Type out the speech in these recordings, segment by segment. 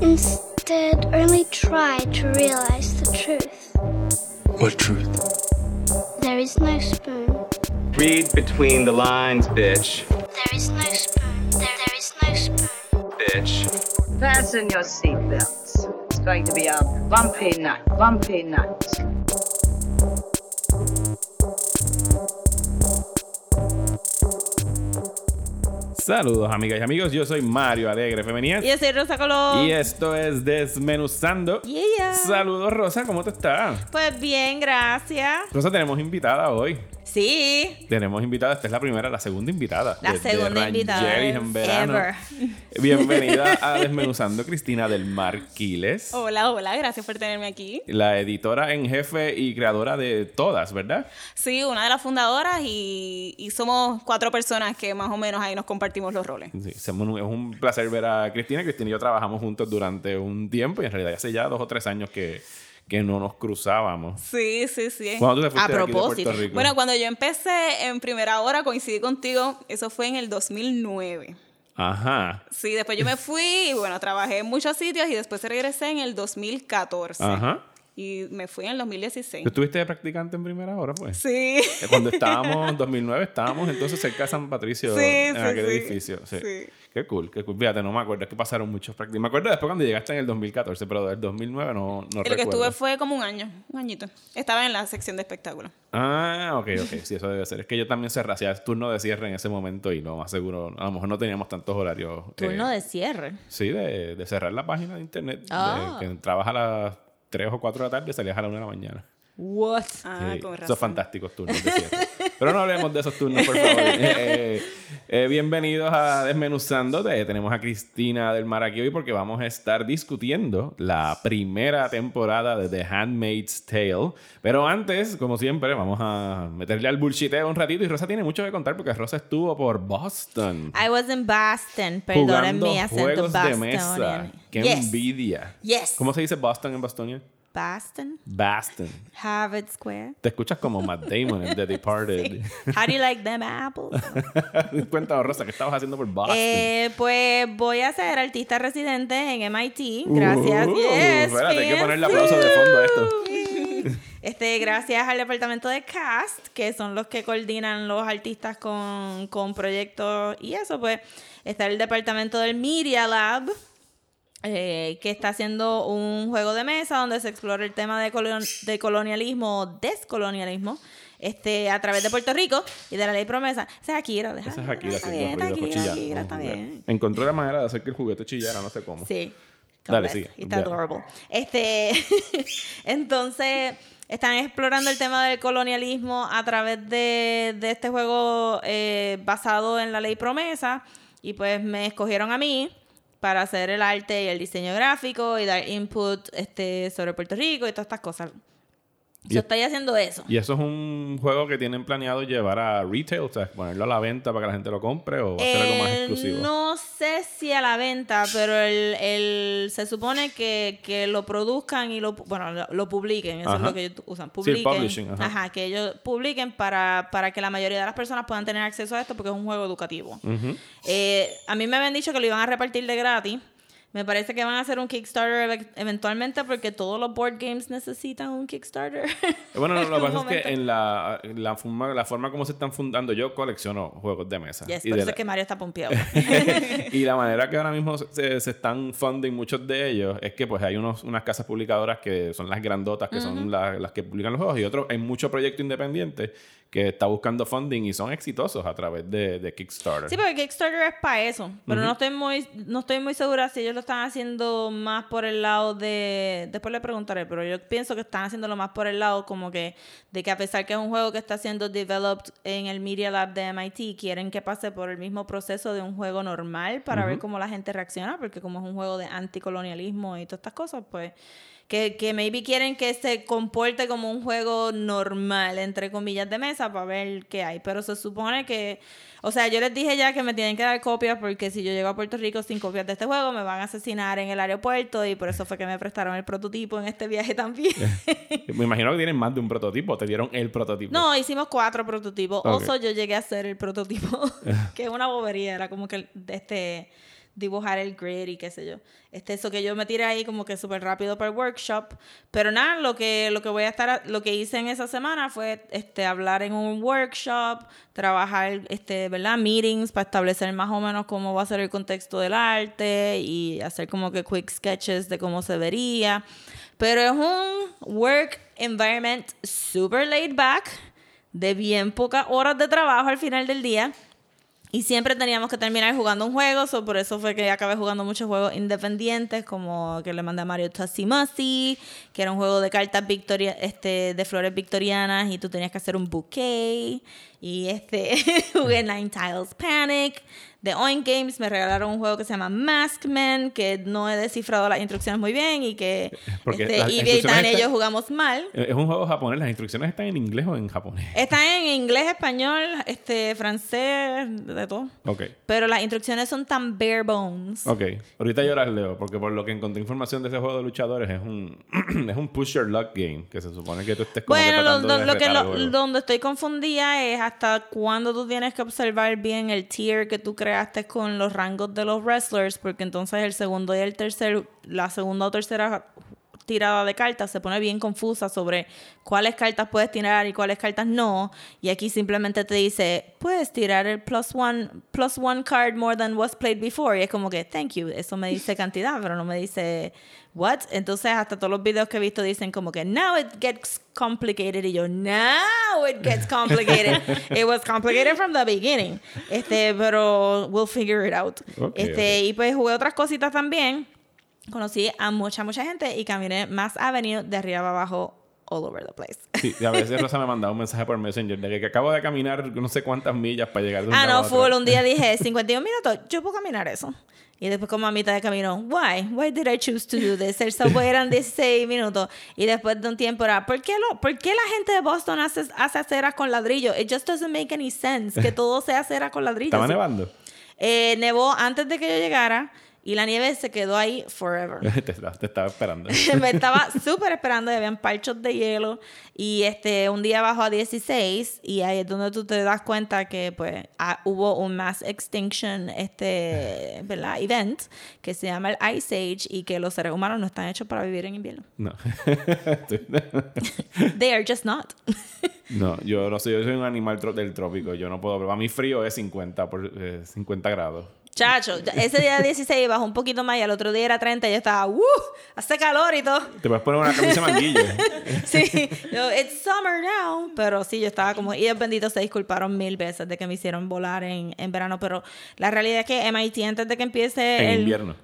Instead, only try to realize the truth. What truth? There is no spoon. Read between the lines, bitch. There is no spoon. There, there is no spoon. Bitch. Fasten your seatbelts. It's going to be a bumpy night, bumpy night. Saludos amigas y amigos, yo soy Mario Alegre Femenía Y yo soy Rosa Colón. y esto es Desmenuzando. Yeah. Saludos Rosa, ¿cómo te estás? Pues bien, gracias. Rosa, tenemos invitada hoy. Sí. Tenemos invitada, esta es la primera, la segunda invitada. La desde segunda invitada Rangeris en verano. ever. Bienvenida a Desmenuzando, Cristina del Marquiles. Hola, hola, gracias por tenerme aquí. La editora en jefe y creadora de todas, ¿verdad? Sí, una de las fundadoras y, y somos cuatro personas que más o menos ahí nos compartimos los roles. Sí, es un placer ver a Cristina. Cristina y yo trabajamos juntos durante un tiempo y en realidad hace ya dos o tres años que, que no nos cruzábamos. Sí, sí, sí. ¿Cuándo tú te A fuiste de aquí de propósito. Rico? Bueno, cuando yo empecé en primera hora, coincidí contigo, eso fue en el 2009. Ajá. Sí, después yo me fui y bueno, trabajé en muchos sitios y después regresé en el 2014. Ajá. Y me fui en el 2016. ¿Tú estuviste de practicante en primera hora, pues? Sí. Eh, Cuando estábamos, en 2009, estábamos entonces cerca de San Patricio, Sí, en sí, aquel sí. edificio. Sí. Qué cool, qué cool. Fíjate, no me acuerdo, es que pasaron muchos prácticos. Me acuerdo después cuando llegaste en el 2014, pero del 2009 no, no lo que estuve fue como un año, un añito. Estaba en la sección de espectáculos. Ah, ok, ok, sí, eso debe ser. Es que yo también cerré, hacía turno de cierre en ese momento y lo más seguro, a lo mejor no teníamos tantos horarios. Turno eh, de cierre. Sí, de, de cerrar la página de internet. Ah. De que entrabas a las 3 o 4 de la tarde y salías a la 1 de la mañana. What? Ah, Sí, con razón. Esos fantásticos turnos de. Pero no hablemos de esos turnos, por favor. Eh, eh, eh, bienvenidos a Desmenuzando. Te- Tenemos a Cristina del Mar aquí hoy porque vamos a estar discutiendo la primera temporada de The Handmaid's Tale. Pero antes, como siempre, vamos a meterle al bullshiteo un ratito. Y Rosa tiene mucho que contar porque Rosa estuvo por Boston. I was in Boston. Jugando Perdónenme mi acento juegos de Bostonian. mesa. Qué Yes. envidia. Yes. ¿Cómo se dice Boston en Boston? Boston. Boston. Harvard Square. Te escuchas como Matt Damon en The Departed. How do you like them apples? Cuéntanos, Rosa, ¿qué estabas haciendo por Boston? eh, pues voy a ser artista residente en MIT. Gracias. Uh, yes, espérate, hay que ponerle aplauso de fondo a esto. Este, gracias al departamento de cast, que son los que coordinan los artistas con, con proyectos y eso, pues está el departamento del Media Lab, eh, que está haciendo un juego de mesa donde se explora el tema de, colon- de colonialismo o descolonialismo. Este, a través de Puerto Rico y de la ley promesa. Esa es Akira, Esa es Akira está bien, Akira. Akira, está bien. Encontró la manera de hacer que el juguete chillara, no sé cómo. Sí. Dale, sigue. Está adorable. Este, entonces, están explorando el tema del colonialismo a través de, de este juego eh, basado en la ley promesa. Y pues me escogieron a mí para hacer el arte y el diseño gráfico y dar input este, sobre Puerto Rico y todas estas cosas. Y- Yo estoy haciendo eso. Y eso es un juego que tienen planeado llevar a retail, o sea, ponerlo a la venta para que la gente lo compre o va a ser algo más Eh, exclusivo. No sé si a la venta, pero el, el- se supone que, que lo produzcan y lo, bueno, lo, lo publiquen. Eso Ajá. es lo que ellos usan. Sí, Publiquen. publishing, ajá. que ellos publiquen para, para que la mayoría de las personas puedan tener acceso a esto porque es un juego educativo. Eh, a mí me habían dicho que lo iban a repartir de gratis. Me parece que van a hacer un Kickstarter ev- eventualmente porque todos los board games necesitan un Kickstarter. Bueno, no, lo que pasa es que en la, la, forma, la forma como se están fundando, yo colecciono juegos de mesa. Yes, Y por eso la- es que Mario está pompeado. y la manera que ahora mismo se, se están funding muchos de ellos es que pues hay unos, unas casas publicadoras que son las grandotas, que son la- las que publican los juegos, y otros, hay mucho proyecto independiente que está buscando funding y son exitosos a través de, de Kickstarter. Sí, porque Kickstarter es para eso. Pero no estoy muy, no estoy muy segura si ellos lo están haciendo más por el lado de. Después le preguntaré, pero yo pienso que están haciéndolo más por el lado como que de que a pesar que es un juego que está siendo developed en el Media Lab de MIT, quieren que pase por el mismo proceso de un juego normal para ver cómo la gente reacciona, porque como es un juego de anticolonialismo y todas estas cosas, pues que, que maybe quieren que se comporte como un juego normal, entre comillas, de mesa para ver qué hay. Pero se supone que, o sea, yo les dije ya que me tienen que dar copias porque si yo llego a Puerto Rico sin copias de este juego, me van a asesinar en el aeropuerto y por eso fue que me prestaron el prototipo en este viaje también. Me imagino que tienen más de un prototipo, te dieron el prototipo. No, hicimos cuatro prototipos. Oso, yo llegué a hacer el prototipo, que es una bobería, era como que este dibujar el grid y qué sé yo. Este, eso que yo me tiré ahí como que súper rápido para el workshop. Pero nada, lo que, lo que voy a estar, lo que hice en esa semana fue este, hablar en un workshop, trabajar, este, ¿verdad? Meetings para establecer más o menos cómo va a ser el contexto del arte y hacer como que quick sketches de cómo se vería. Pero es un work environment super laid back, de bien pocas horas de trabajo al final del día. Y siempre teníamos que terminar jugando un juego, so por eso fue que acabé jugando muchos juegos independientes, como que le mandé a Mario Mussy, que era un juego de cartas victoria, este, de flores victorianas y tú tenías que hacer un bouquet. Y este, jugué Nine Tiles Panic. De Oink Games me regalaron un juego que se llama Maskman, que no he descifrado las instrucciones muy bien y que Porque este, las y yo están- jugamos mal. Es un juego japonés. ¿Las instrucciones están en inglés o en japonés? Están en inglés, español, este, francés, de todo. Ok. Pero las instrucciones son tan bare bones. Ok. Ahorita yo las leo porque por lo que encontré información de ese juego de luchadores es un, es un push your luck game que se supone que tú estés como que Bueno, lo, tratando lo- de lo que lo- donde estoy confundida es hasta cuándo tú tienes que observar bien el tier que tú creaste con los rangos de los wrestlers, porque entonces el segundo y el tercer, la segunda o tercera tirada de cartas se pone bien confusa sobre cuáles cartas puedes tirar y cuáles cartas no. Y aquí simplemente te dice, puedes tirar el plus one, plus one card more than was played before. Y es como que, thank you. Eso me dice cantidad, pero no me dice what. Entonces, hasta todos los videos que he visto dicen como que, now it gets complicated. Y yo, now it gets complicated. it was complicated from the beginning. Este, pero we'll figure it out. Ok, este, ok. y pues jugué otras cositas también conocí a mucha, mucha gente y caminé más avenue de arriba abajo all over the place. Sí, y a veces Rosa me mandaba un mensaje por Messenger de que, acabo de caminar no sé cuántas millas para llegar de un ah, no, full. Un día dije 51 minutos, yo puedo caminar eso. Y después como a mitad de camino, why? Why did I choose to do this? El subway eran 16 minutos. Y después de un tiempo era, ¿por qué, lo, ¿por qué la gente de Boston hace, hace aceras con ladrillo? It just doesn't make any sense que todo sea acera con ladrillo. ¿Estaba nevando? Eh, nevó antes de que yo llegara y la nieve se quedó ahí forever. te, te estaba esperando. me estaba súper esperando y habían parchos de hielo y este un día bajó a 16 y ahí es donde tú te das cuenta que pues ah, hubo un mass extinction este ¿verdad? event que se llama el Ice Age y que los seres humanos no están hechos para vivir en invierno No. They are just not no, yo no sé, yo soy un animal del trópico. Yo no puedo. Para mí frío es 50, por, eh, 50 grados. Chacho ese día 16 bajó un poquito más y al otro día era 30 y yo estaba ¡uh! hace calor y todo Te puedes poner una camisa manguillo. Sí, yo, it's summer now. Pero sí, yo estaba como, y ellos benditos se disculparon mil veces de que me hicieron volar en, en verano. Pero la realidad es que MIT, antes de que empiece en el. invierno.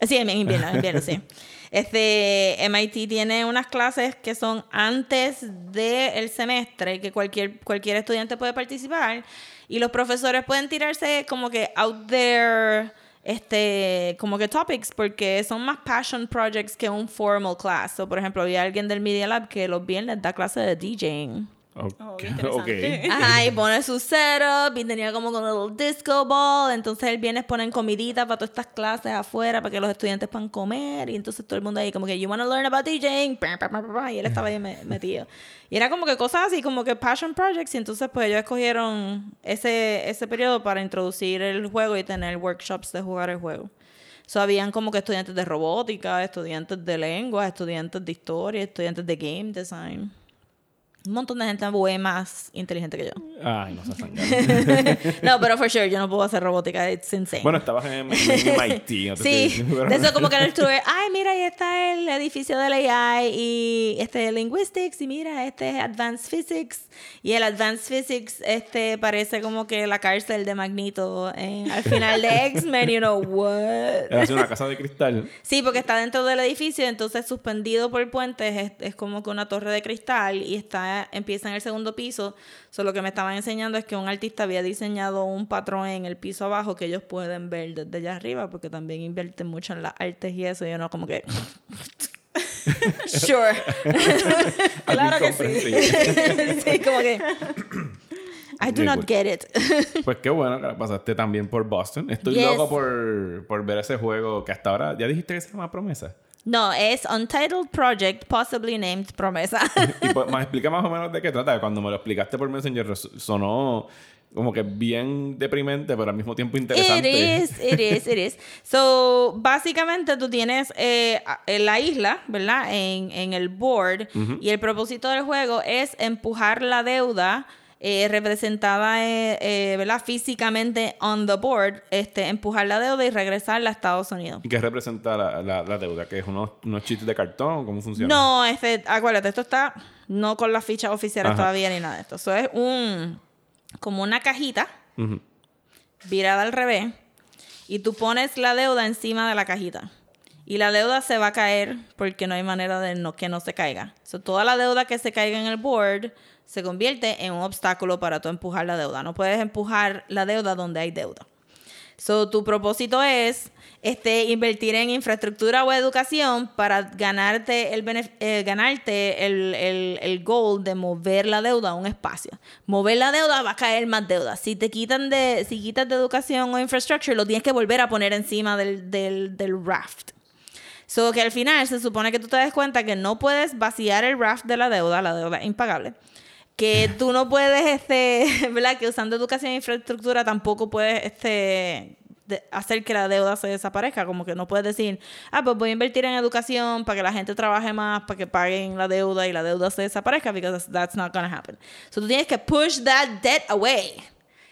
Sí, en invierno, en invierno, sí. Este, MIT tiene unas clases que son antes del semestre, que cualquier, cualquier estudiante puede participar. Y los profesores pueden tirarse como que out there, este, como que topics, porque son más passion projects que un formal class. O, por ejemplo, había alguien del Media Lab que los viernes da clase de DJing. Ok. Oh, ok. Ajá, y pone su setup y tenía como con un little disco ball. Entonces el viernes ponen comidita para todas estas clases afuera para que los estudiantes puedan comer. Y entonces todo el mundo ahí como que, you wanna learn about DJing? Pa, pa, pa, pa, pa, Y él estaba ahí me- metido. Y era como que cosas así, como que passion projects. Y entonces pues ellos escogieron ese, ese periodo para introducir el juego y tener workshops de jugar el juego. So, habían como que estudiantes de robótica, estudiantes de lengua, estudiantes de historia, estudiantes de game design. Un montón de gente way más inteligente que yo. Ay, no seas no, pero for sure, yo no puedo hacer robótica. It's insane. Bueno, estabas en, en MIT. No te Sí, de eso como que el tour, ay, mira, ahí está el edificio del AI y este Linguistics y mira, este es Advanced Physics y el Advanced Physics este parece como que la cárcel de Magneto al final de X-Men, you know, what? Así una casa de cristal. Sí, porque está dentro del edificio, entonces suspendido por puentes es, es como que una torre de cristal y está empieza en el segundo piso. Solo que me estaban enseñando es que un artista había diseñado un patrón en el piso abajo que ellos pueden ver desde allá arriba, porque también invierten mucho en las artes y eso. Y yo no como que sure. claro que sí. sí, como que I do not pues. get it. Pues qué bueno que la pasaste también por Boston. Estoy Yes. loco por, por ver ese juego que hasta ahora... ¿Ya dijiste que se llama Promesa? No, es Untitled Project, possibly named Promesa. Y pues, más explica más o menos de qué trata. Cuando me lo explicaste por Messenger sonó como que bien deprimente, pero al mismo tiempo interesante. It is, it is, it is. So, básicamente tú tienes eh, en la isla, ¿verdad? En, en el board. Y el propósito del juego es empujar la deuda eh, representada, eh, eh, ¿verdad? Físicamente on the board. Este, empujar la deuda y regresarla a Estados Unidos. ¿Y qué representa la, la- la deuda? ¿Que es unos, unos chips de cartón? ¿Cómo funciona? No, este, acuérdate, esto está no con las fichas oficiales Ajá. todavía ni nada de esto. Eso es un, como una cajita virada al revés y tú pones la deuda encima de la cajita. Y la deuda se va a caer porque no hay manera de no, que no se caiga. So, toda la deuda que se caiga en el board se convierte en un obstáculo para tú empujar la deuda. No puedes empujar la deuda donde hay deuda. So, tu propósito es este, invertir en infraestructura o educación para ganarte el, eh, ganarte el, el, el goal de mover la deuda a un espacio. Mover la deuda va a caer más deuda. Si te quitan de, si quitas de educación o infrastructure, lo tienes que volver a poner encima del, del, del raft. So que al final se supone que tú te des cuenta que no puedes vaciar el raft de la deuda, la deuda impagable. Que tú no puedes, este, ¿verdad? Que usando educación e infraestructura tampoco puedes, este, hacer que la deuda se desaparezca. Como que no puedes decir, ah, pues voy a invertir en educación para que la gente trabaje más, para que paguen la deuda y la deuda se desaparezca, because that's not gonna happen. So tú tienes que push that debt away,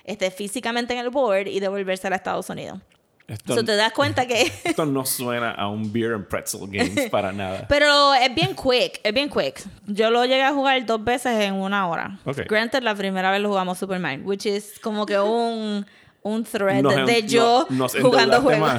este, físicamente en el board y devolvérsela a Estados Unidos. Esto, So te das cuenta que... esto no suena a un Beer and Pretzel Games para nada. Pero es bien quick, es bien quick. Yo lo llegué a jugar dos veces en una hora. Ok. Granted, la primera vez lo jugamos Superman, which is como que un, un thread Nos de yo no- jugando juegos.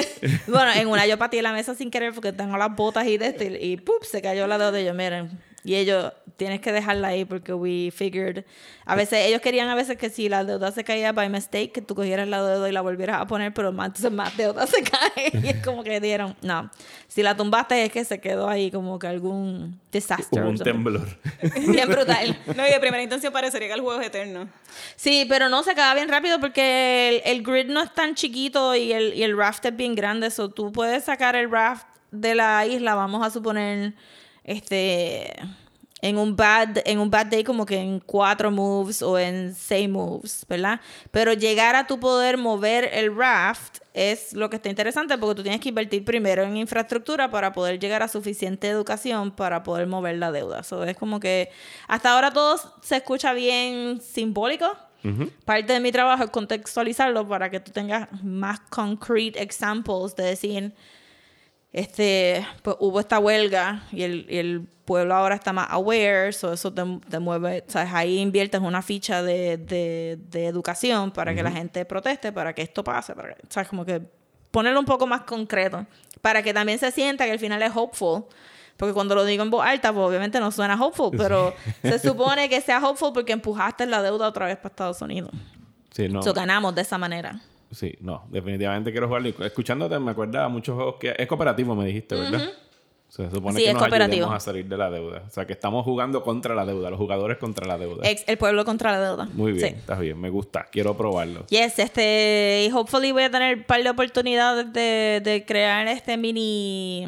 bueno, en una yo pateé la mesa sin querer porque tengo las botas y de esto y, y ¡pup! se cayó la y yo, miren. Y ellos, tienes que dejarla ahí porque we figured. A veces, ellos querían a veces que si la deuda se caía by mistake, que tú cogieras la deuda y la volvieras a poner, pero más, entonces más deuda se cae. Y es como que dieron, no. Si la tumbaste es que se quedó ahí como que algún. Hubo or un temblor. Bien brutal. No, y de primera intención parecería que el juego es eterno. Sí, pero no se acaba bien rápido porque el, el grid no es tan chiquito y el, y el raft es bien grande. So tú puedes sacar el raft de la isla, vamos a suponer, este en un bad en un bad day como que en cuatro moves o en seis moves, ¿verdad? Pero llegar a tu poder mover el raft es lo que está interesante porque tú tienes que invertir primero en infraestructura para poder llegar a suficiente educación para poder mover la deuda. Eso es como que hasta ahora todo se escucha bien simbólico. Parte de mi trabajo es contextualizarlo para que tú tengas más concrete examples de decir, este, pues hubo esta huelga y el, y el pueblo ahora está más aware, so eso te, te mueve, ¿sabes? Ahí inviertes una ficha de, de, de educación para que la gente proteste, para que esto pase, para que, ¿sabes? Como que ponerlo un poco más concreto, para que también se sienta que al final es hopeful. Porque cuando lo digo en voz alta, pues obviamente no suena hopeful, pero se supone que sea hopeful porque empujaste la deuda otra vez para Estados Unidos. Sí, no. So, ganamos de esa manera. Sí, no, definitivamente quiero jugarlo. Escuchándote me acuerda a muchos juegos que es cooperativo, me dijiste, ¿verdad? Se supone Sí, que nos ayudemos a salir de la deuda. O sea, que estamos jugando contra la deuda, los jugadores contra la deuda. Ex- el pueblo contra la deuda. Muy bien, Sí. está bien, me gusta, quiero probarlo. Yes, este, y hopefully voy a tener un par de oportunidades de, de crear este mini,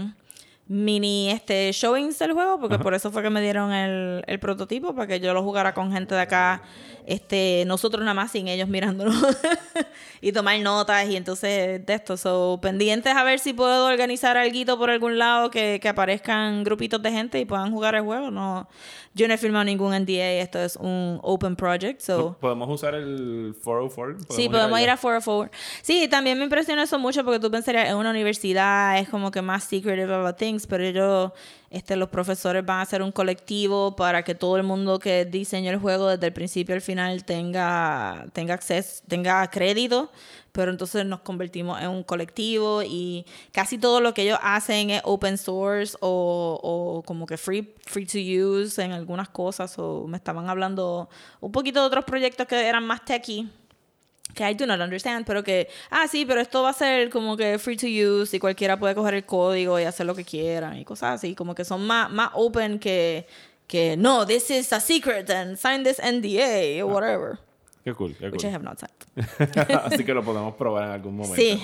mini, este, showings del juego, porque por eso fue que me dieron el, el prototipo, para que yo lo jugara con gente de acá, este, nosotros nada más sin ellos mirándolo, y tomar notas, y entonces de esto, so, pendientes a ver si puedo organizar algo por algún lado, que, que aparezcan grupitos de gente y puedan jugar el juego, no, yo no he firmado ningún NDA, esto es un open project, so... ¿Podemos usar el 404? Sí, podemos ir allá? a 404. Sí, también me impresiona eso mucho porque tú pensarías en una universidad es como que más secretive about things, pero ellos, este, los profesores van a hacer un colectivo para que todo el mundo que diseñó el juego desde el principio al final tenga, tenga acceso, tenga crédito. Pero entonces nos convertimos en un colectivo y casi todo lo que ellos hacen es open source o, o como que free, free to use en algunas cosas. O me estaban hablando un poquito de otros proyectos que eran más techy que I do not understand, pero que, ah, sí, pero esto va a ser como que free to use y cualquiera puede coger el código y hacer lo que quieran y cosas así, como que son más, más open que, que, no, this is a secret and sign this NDA or whatever, Qué cool, qué which cool. I have not signed. Así que lo podemos probar en algún momento. Sí.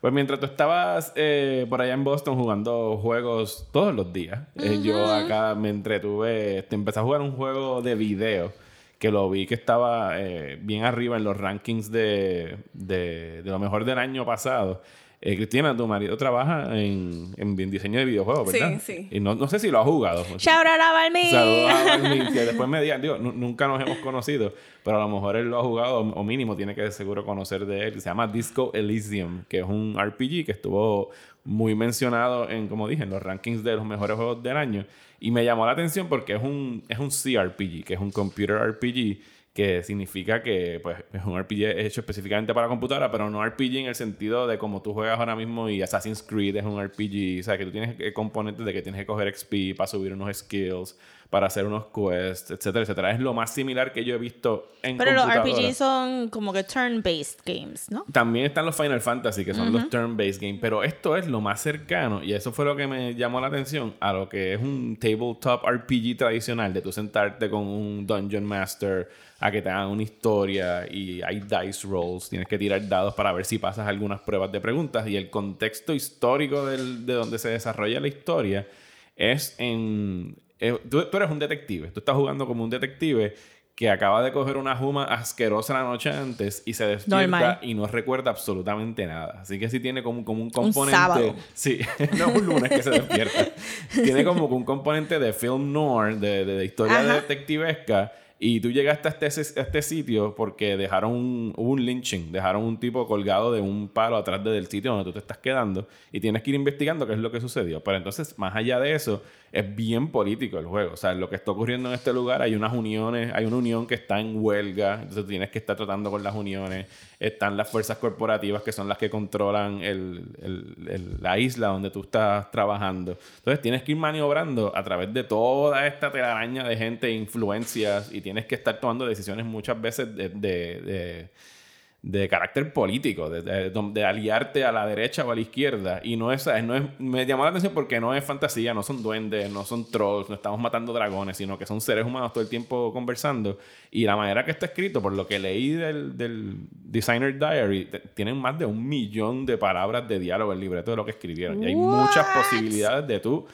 Pues mientras tú estabas eh, por allá en Boston jugando juegos todos los días, eh, yo acá me entretuve, este, empecé a jugar un juego de video que lo vi que estaba eh, bien arriba en los rankings de, de, de lo mejor del año pasado. Eh, Cristina, tu marido trabaja en, en diseño de videojuegos, Sí, ¿verdad? sí. Y no, no sé si lo ha jugado. Shout out a Balmi. Saludos a que después me digan, digo, nu- nunca nos hemos conocido, pero a lo mejor él lo ha jugado, o mínimo tiene que seguro conocer de él. Se llama Disco Elysium, que es un RPG que estuvo muy mencionado en, como dije, en los rankings de los mejores juegos del año. Y me llamó la atención porque es un, es un CRPG, que es un Computer RPG, que significa que pues, es un RPG hecho específicamente para computadora, pero no RPG en el sentido de como tú juegas ahora mismo y Assassin's Creed es un RPG, o sea, que tú tienes componentes de que tienes que coger XP para subir unos skills, para hacer unos quests, etcétera, etcétera. Es lo más similar que yo he visto en Pero los. RPGs son como que turn-based games, ¿no? También están los Final Fantasy, que son los turn-based games, pero esto es lo más cercano, y eso fue lo que me llamó la atención, a lo que es un tabletop RPG tradicional, de tú sentarte con un Dungeon Master, a que te hagan una historia, y hay dice rolls, tienes que tirar dados para ver si pasas algunas pruebas de preguntas, y el contexto histórico del- de donde se desarrolla la historia es en... eh, tú, tú eres un detective, tú estás jugando como un detective que acaba de coger una juma asquerosa la noche antes y se despierta Normal. y no recuerda absolutamente nada. Así que sí tiene como, como un componente. sábado. Sí, no un lunes que se despierta. tiene como un componente de film noir, de, de- de historia Ajá. detectivesca. Y tú llegaste a este, a este sitio porque dejaron un, un lynching, dejaron un tipo colgado de un palo atrás del sitio donde tú te estás quedando y tienes que ir investigando qué es lo que sucedió. Pero entonces, más allá de eso, es bien político el juego. O sea, lo que está ocurriendo en este lugar, hay unas uniones, hay una unión que está en huelga, entonces tienes que estar tratando con las uniones. Están las fuerzas corporativas que son las que controlan el- la isla donde tú estás trabajando. Entonces tienes que ir maniobrando a través de toda esta telaraña de gente influencias y tienes que estar tomando decisiones muchas veces de- de- de de carácter político, de, de- de aliarte a la derecha o a la izquierda. Y no es, no es, me llamó la atención porque no es fantasía, no son duendes, no son trolls, no estamos matando dragones, sino que son seres humanos todo el tiempo conversando. Y la manera que está escrito, por lo que leí del, del Designer Diary, te- tienen más de un millón de palabras de diálogo el libreto de lo que escribieron. Y hay muchas posibilidades de tú.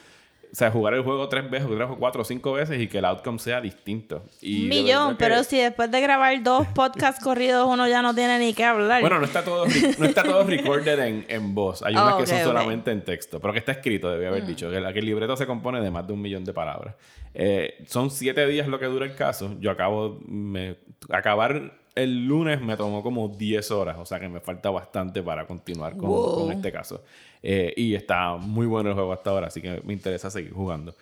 O sea, jugar el juego tres veces, tres o cuatro o cinco veces y que el outcome sea distinto. Y Millón, que- pero si después de grabar dos podcasts corridos uno ya no tiene ni qué hablar. bueno, no está todo, no está todo recorded en, en voz. Hay unas Oh, que son solamente en texto, pero que está escrito, debía haber dicho. Que, que el libreto se compone de más de un millón de palabras. Eh, son siete días lo que dura el caso. Yo acabo, me, acabar el lunes me tomó como 10 horas, o sea que me falta bastante para continuar con, Wow. con este caso. Eh, y está muy bueno el juego hasta ahora, así que me interesa seguir jugando.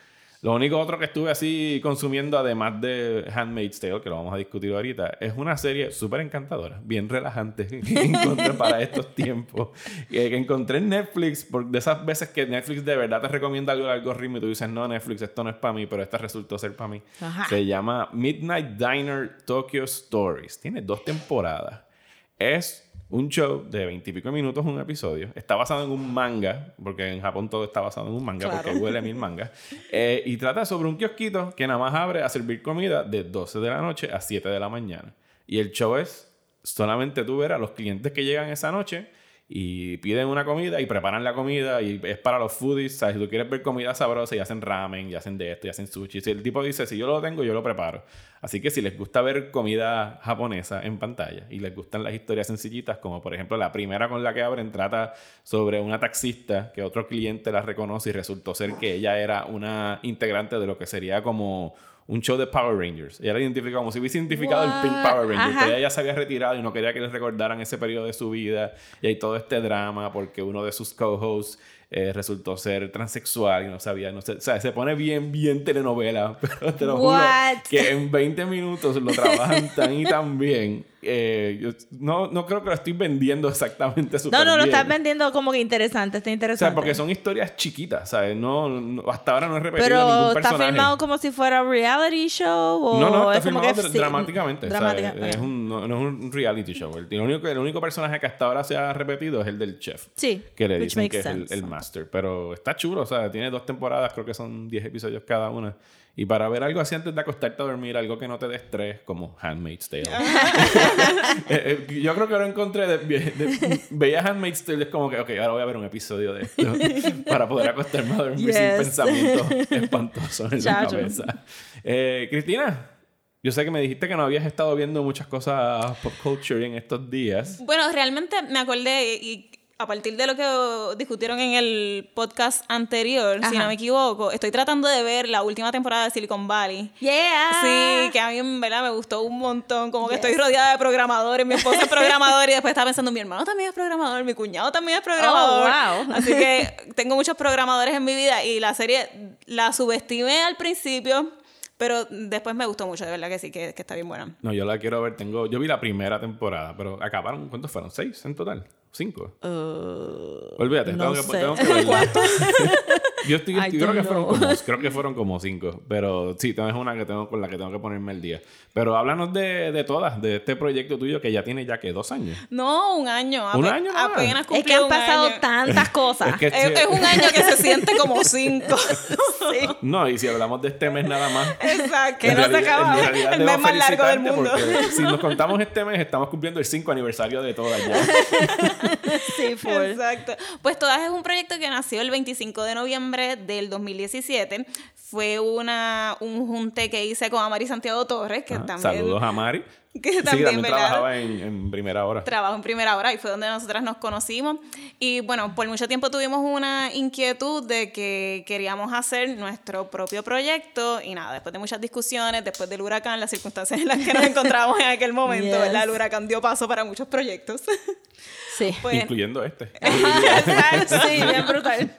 Lo único otro que estuve así consumiendo, además de Handmaid's Tale, que lo vamos a discutir ahorita, es una serie súper encantadora, bien relajante, que encontré para estos tiempos. Que, encontré en Netflix, por de esas veces que Netflix de verdad te recomienda algo al algoritmo y tú dices, no, Netflix, esto no es para mí, pero esta resultó ser para mí. Ajá. Se llama Midnight Diner Tokyo Stories. Tiene dos temporadas. Es un show de veintipico minutos, un episodio. Está basado en un manga, porque en Japón todo está basado en un manga, Claro. porque huele a mil manga. Eh, y trata sobre un kiosquito que nada más abre a servir comida de 12 de la noche a 7 de la mañana. Y el show es solamente tú ver a los clientes que llegan esa noche y piden una comida y preparan la comida y es para los foodies, ¿sabes? Si tú quieres ver comida sabrosa y hacen ramen y hacen de esto y hacen sushi. Si el tipo dice, si yo lo tengo, yo lo preparo. Así que si les gusta ver comida japonesa en pantalla y les gustan las historias sencillitas, como por ejemplo la primera con la que abren trata sobre una taxista que otro cliente la reconoce y resultó ser que ella era una integrante de lo que sería como un show de Power Rangers. Ella la identificó como si hubiese identificado el Pink? Power Ranger. Pero ella ya se había retirado y no quería que les recordaran ese periodo de su vida. Y hay todo este drama porque uno de sus co-hosts eh, resultó ser transexual y no sabía, no sé, o sea, se pone bien, bien telenovela, pero te lo juro que en 20 minutos lo trabajan tan y tan bien. Eh, yo no, no creo que lo estoy vendiendo exactamente no, no, lo bien. estás vendiendo como que interesante, está O interesante. sea, porque son historias chiquitas, ¿sabes? No, no- hasta ahora no he repetido Pero ningún está personaje. filmado como si fuera reality show o No, no, está es como filmado que dra- sí, dramáticamente. o sea, dramática- es un, no, no es un reality show. El, el único, el único personaje que hasta ahora se ha repetido es el del chef. Sí, Que le dicen que es el, sense. el master. Pero está chulo, o sea, tiene dos temporadas, creo que son 10 episodios cada una. Y para ver algo así antes de acostarte a dormir, algo que no te dé estrés, como Handmaid's Tale. Eh, eh, yo creo que ahora encontré, de, de- veía Handmaid's Tale, es como que, ok, ahora voy a ver un episodio de esto para poder acostarme a dormir sin pensamientos espantosos en la Chacho. cabeza. Eh, Cristina, Yo sé que me dijiste que no habías estado viendo muchas cosas pop culture en estos días. Bueno, realmente me acordé y a partir de lo que discutieron en el podcast anterior, si no me equivoco, estoy tratando de ver la última temporada de Silicon Valley. Yeah. Sí, que a mí en verdad me gustó un montón. Como que Yes. estoy rodeada de programadores. Mi esposa es programador y después estaba pensando, mi hermano también es programador, mi cuñado también es programador. Oh, wow. Así que tengo muchos programadores en mi vida y la serie la subestimé al principio, pero después me gustó mucho, de verdad que sí, que, que está bien buena. No, yo la quiero ver. Tengo, yo vi la primera temporada, pero acabaron. ¿Cuántos fueron? ¿Seis en total? ¿Cinco? Olvídate, Uh, no tengo, que, sé. tengo que verla. yo estoy, I creo que fueron como, creo que fueron como cinco. Pero sí, tengo- es una que tengo con la que tengo que ponerme el día. Pero háblanos de, de todas, de este proyecto tuyo que ya tiene ya que dos años. No, un año. ¿Un año? Apenas Es que han pasado año. tantas cosas. Es que Es, es un año que se siente como cinco. sí. No, y si hablamos de este mes nada más. Exacto. Que no se acaba. El mes más largo del mundo. si nos contamos este mes, estamos cumpliendo el 5 aniversario de todas ya. Sí, full. Exacto. Pues Todas es un proyecto que nació el 25 de noviembre del 2017. Fue una, un junte que hice con Amari Santiago Torres, que Ah, también, Saludos a Mari. que sí, también, trabajaba en, en primera hora. trabajo en primera hora y fue donde nosotras nos conocimos. Y bueno, por mucho tiempo tuvimos una inquietud de que queríamos hacer nuestro propio proyecto y nada, después de muchas discusiones, después del huracán, las circunstancias en las que nos encontrábamos en aquel momento, Yes. El huracán dio paso para muchos proyectos. Sí. Pues, Incluyendo este. Sí, bien brutal.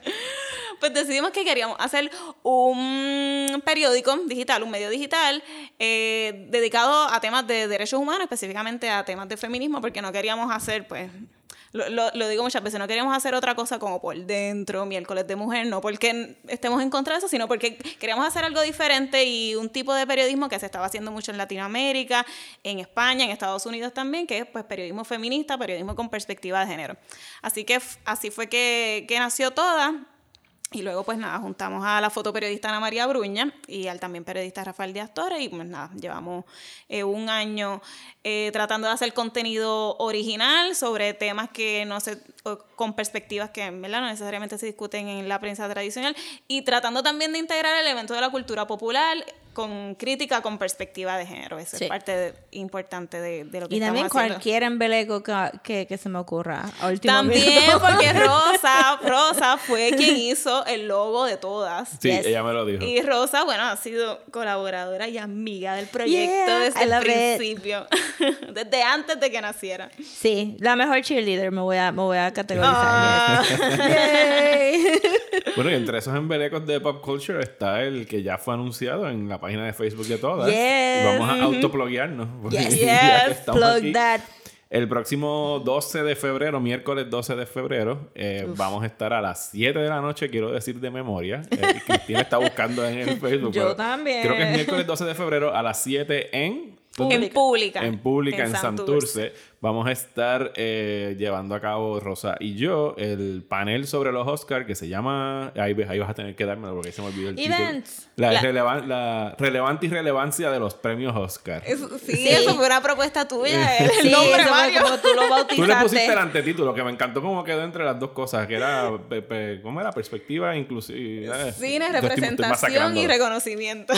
Pues decidimos que queríamos hacer un periódico digital, un medio digital, eh, dedicado a temas de derechos humanos, específicamente a temas de feminismo, porque no queríamos hacer, pues, lo, lo- digo muchas veces, no queríamos hacer otra cosa como por dentro, miércoles de mujer, no porque estemos en contra de eso, sino porque queríamos hacer algo diferente y un tipo de periodismo que se estaba haciendo mucho en Latinoamérica, en España, en Estados Unidos también, que es pues periodismo feminista, periodismo con perspectiva de género. Así que así fue que, que nació toda. Y luego, pues nada, juntamos a la fotoperiodista Ana María Bruña y al también periodista Rafael Díaz Torres. Y pues nada, llevamos eh, un año eh, tratando de hacer contenido original sobre temas que no se. con perspectivas que ¿verdad? no necesariamente se discuten en la prensa tradicional. Y tratando también de integrar elementos de la cultura popular con crítica con perspectiva de género. Eso Sí. es parte de- importante de, de lo que Y estamos también haciendo. cualquier embeleco que, que, que se me ocurra. También minuto. porque Rosa, Rosa fue quien hizo el logo de todas. Sí, Yes. ella me lo dijo. Y Rosa, bueno, ha sido colaboradora y amiga del proyecto Yeah, desde el principio, desde antes de que naciera. Sí, la mejor cheerleader me voy a, me voy a categorizar. Ah. Bueno, y entre esos embelecos de pop culture está el que ya fue anunciado en la página de Facebook de todas. Yes. Y Vamos a autopluguearnos. porque Yes. Yes. Plug aquí, that. El próximo 12 de febrero, miércoles 12 de febrero, eh, vamos a estar a las 7 de la noche, quiero decir de memoria. Eh, Cristina está buscando en el Facebook. Yo también. Creo que es miércoles 12 de febrero a las 7 en... En pública. En pública, en, En Santurce. Santurce. Vamos a estar eh, llevando a cabo, Rosa y yo, el panel sobre los Oscars que se llama. Ahí, ves, ahí vas a tener que dármelo porque se me olvidó el Events. título. La, La- relevan- la relevante irrelevancia de los premios Oscar. Eso- sí, eso fue una propuesta tuya, el, Sí, nombre, eso fue Mario. como tú lo Tú bautizaste. le pusiste el antetítulo, que me encantó cómo quedó entre las dos cosas, que era, pe- pe- ¿cómo era? Perspectiva inclusiva. Cine, representación y reconocimiento.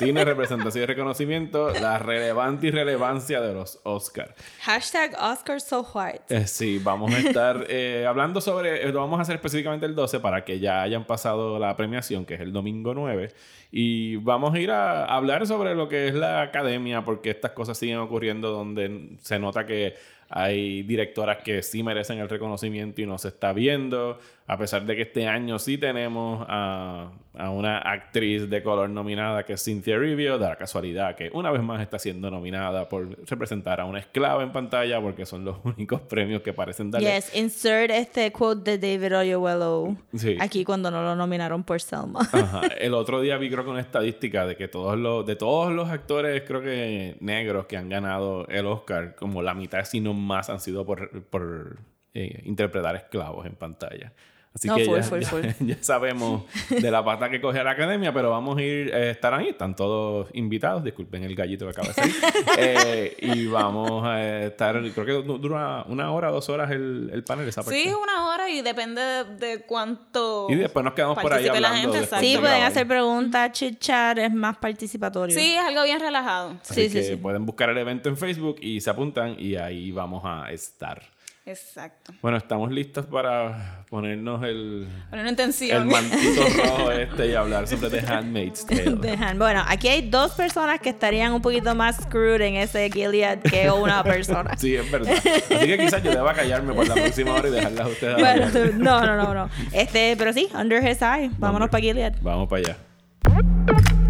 Cine, representación y reconocimiento, la relevante irrelevancia de los Oscar. Hashtag Oscar so white. Eh, sí, vamos a estar eh, hablando sobre, eh, lo vamos a hacer específicamente el 12 para que ya hayan pasado la premiación, que es el domingo 9, y vamos a ir a hablar sobre lo que es la academia, porque estas cosas siguen ocurriendo donde se nota que hay directoras que sí merecen el reconocimiento y no se está viendo, a pesar de que este año sí tenemos a, a una actriz de color nominada que es Cynthia Rivio, da la casualidad que una vez más está siendo nominada por representar a una esclava en pantalla, porque son los únicos premios que parecen darle. Yes, insert este quote de David Oyelowo Sí. aquí cuando no lo nominaron por Selma. Ajá. El otro día vi creo que una estadística de que todos los, de todos los actores creo que negros que han ganado el Oscar, como la mitad si no más han sido por, por eh, interpretar esclavos en pantalla. Así No, que full, ya, full, ya- full. ya sabemos de la pata que coge la academia, pero vamos a ir, eh, estarán ahí, están todos invitados, disculpen el gallito que acaba de salir. Eh, y vamos a estar, creo que du- dura una hora, dos horas el, el panel, esa parte. Sí, una hora y depende de, de cuánto. Y después nos quedamos por ahí participe la hablando gente. Sí, de pueden hacer preguntas, chit chat, es más participatorio. Sí, es algo bien relajado. Así Sí, sí. pueden buscar el evento en Facebook y se apuntan y ahí vamos a estar. Exacto. Bueno, estamos listos para ponernos el, Poner una el mantito rojo este y hablar sobre The Handmaid's Tale. Bueno, aquí hay dos personas que estarían un poquito más screwed en ese Gilead que una persona. Sí, es verdad. Así que quizás yo deba callarme por la próxima hora y dejarlas a ustedes Bueno, tú- no, no, no, no. Este, pero sí, under his eye. Vámonos para Gilead. Vamos para allá.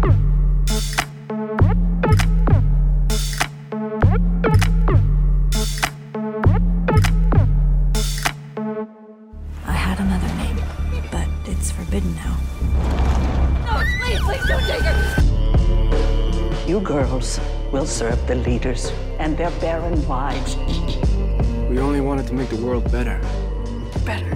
But it's forbidden now. You girls will serve the leaders and their barren wives. We only wanted to make the world better. Better. Better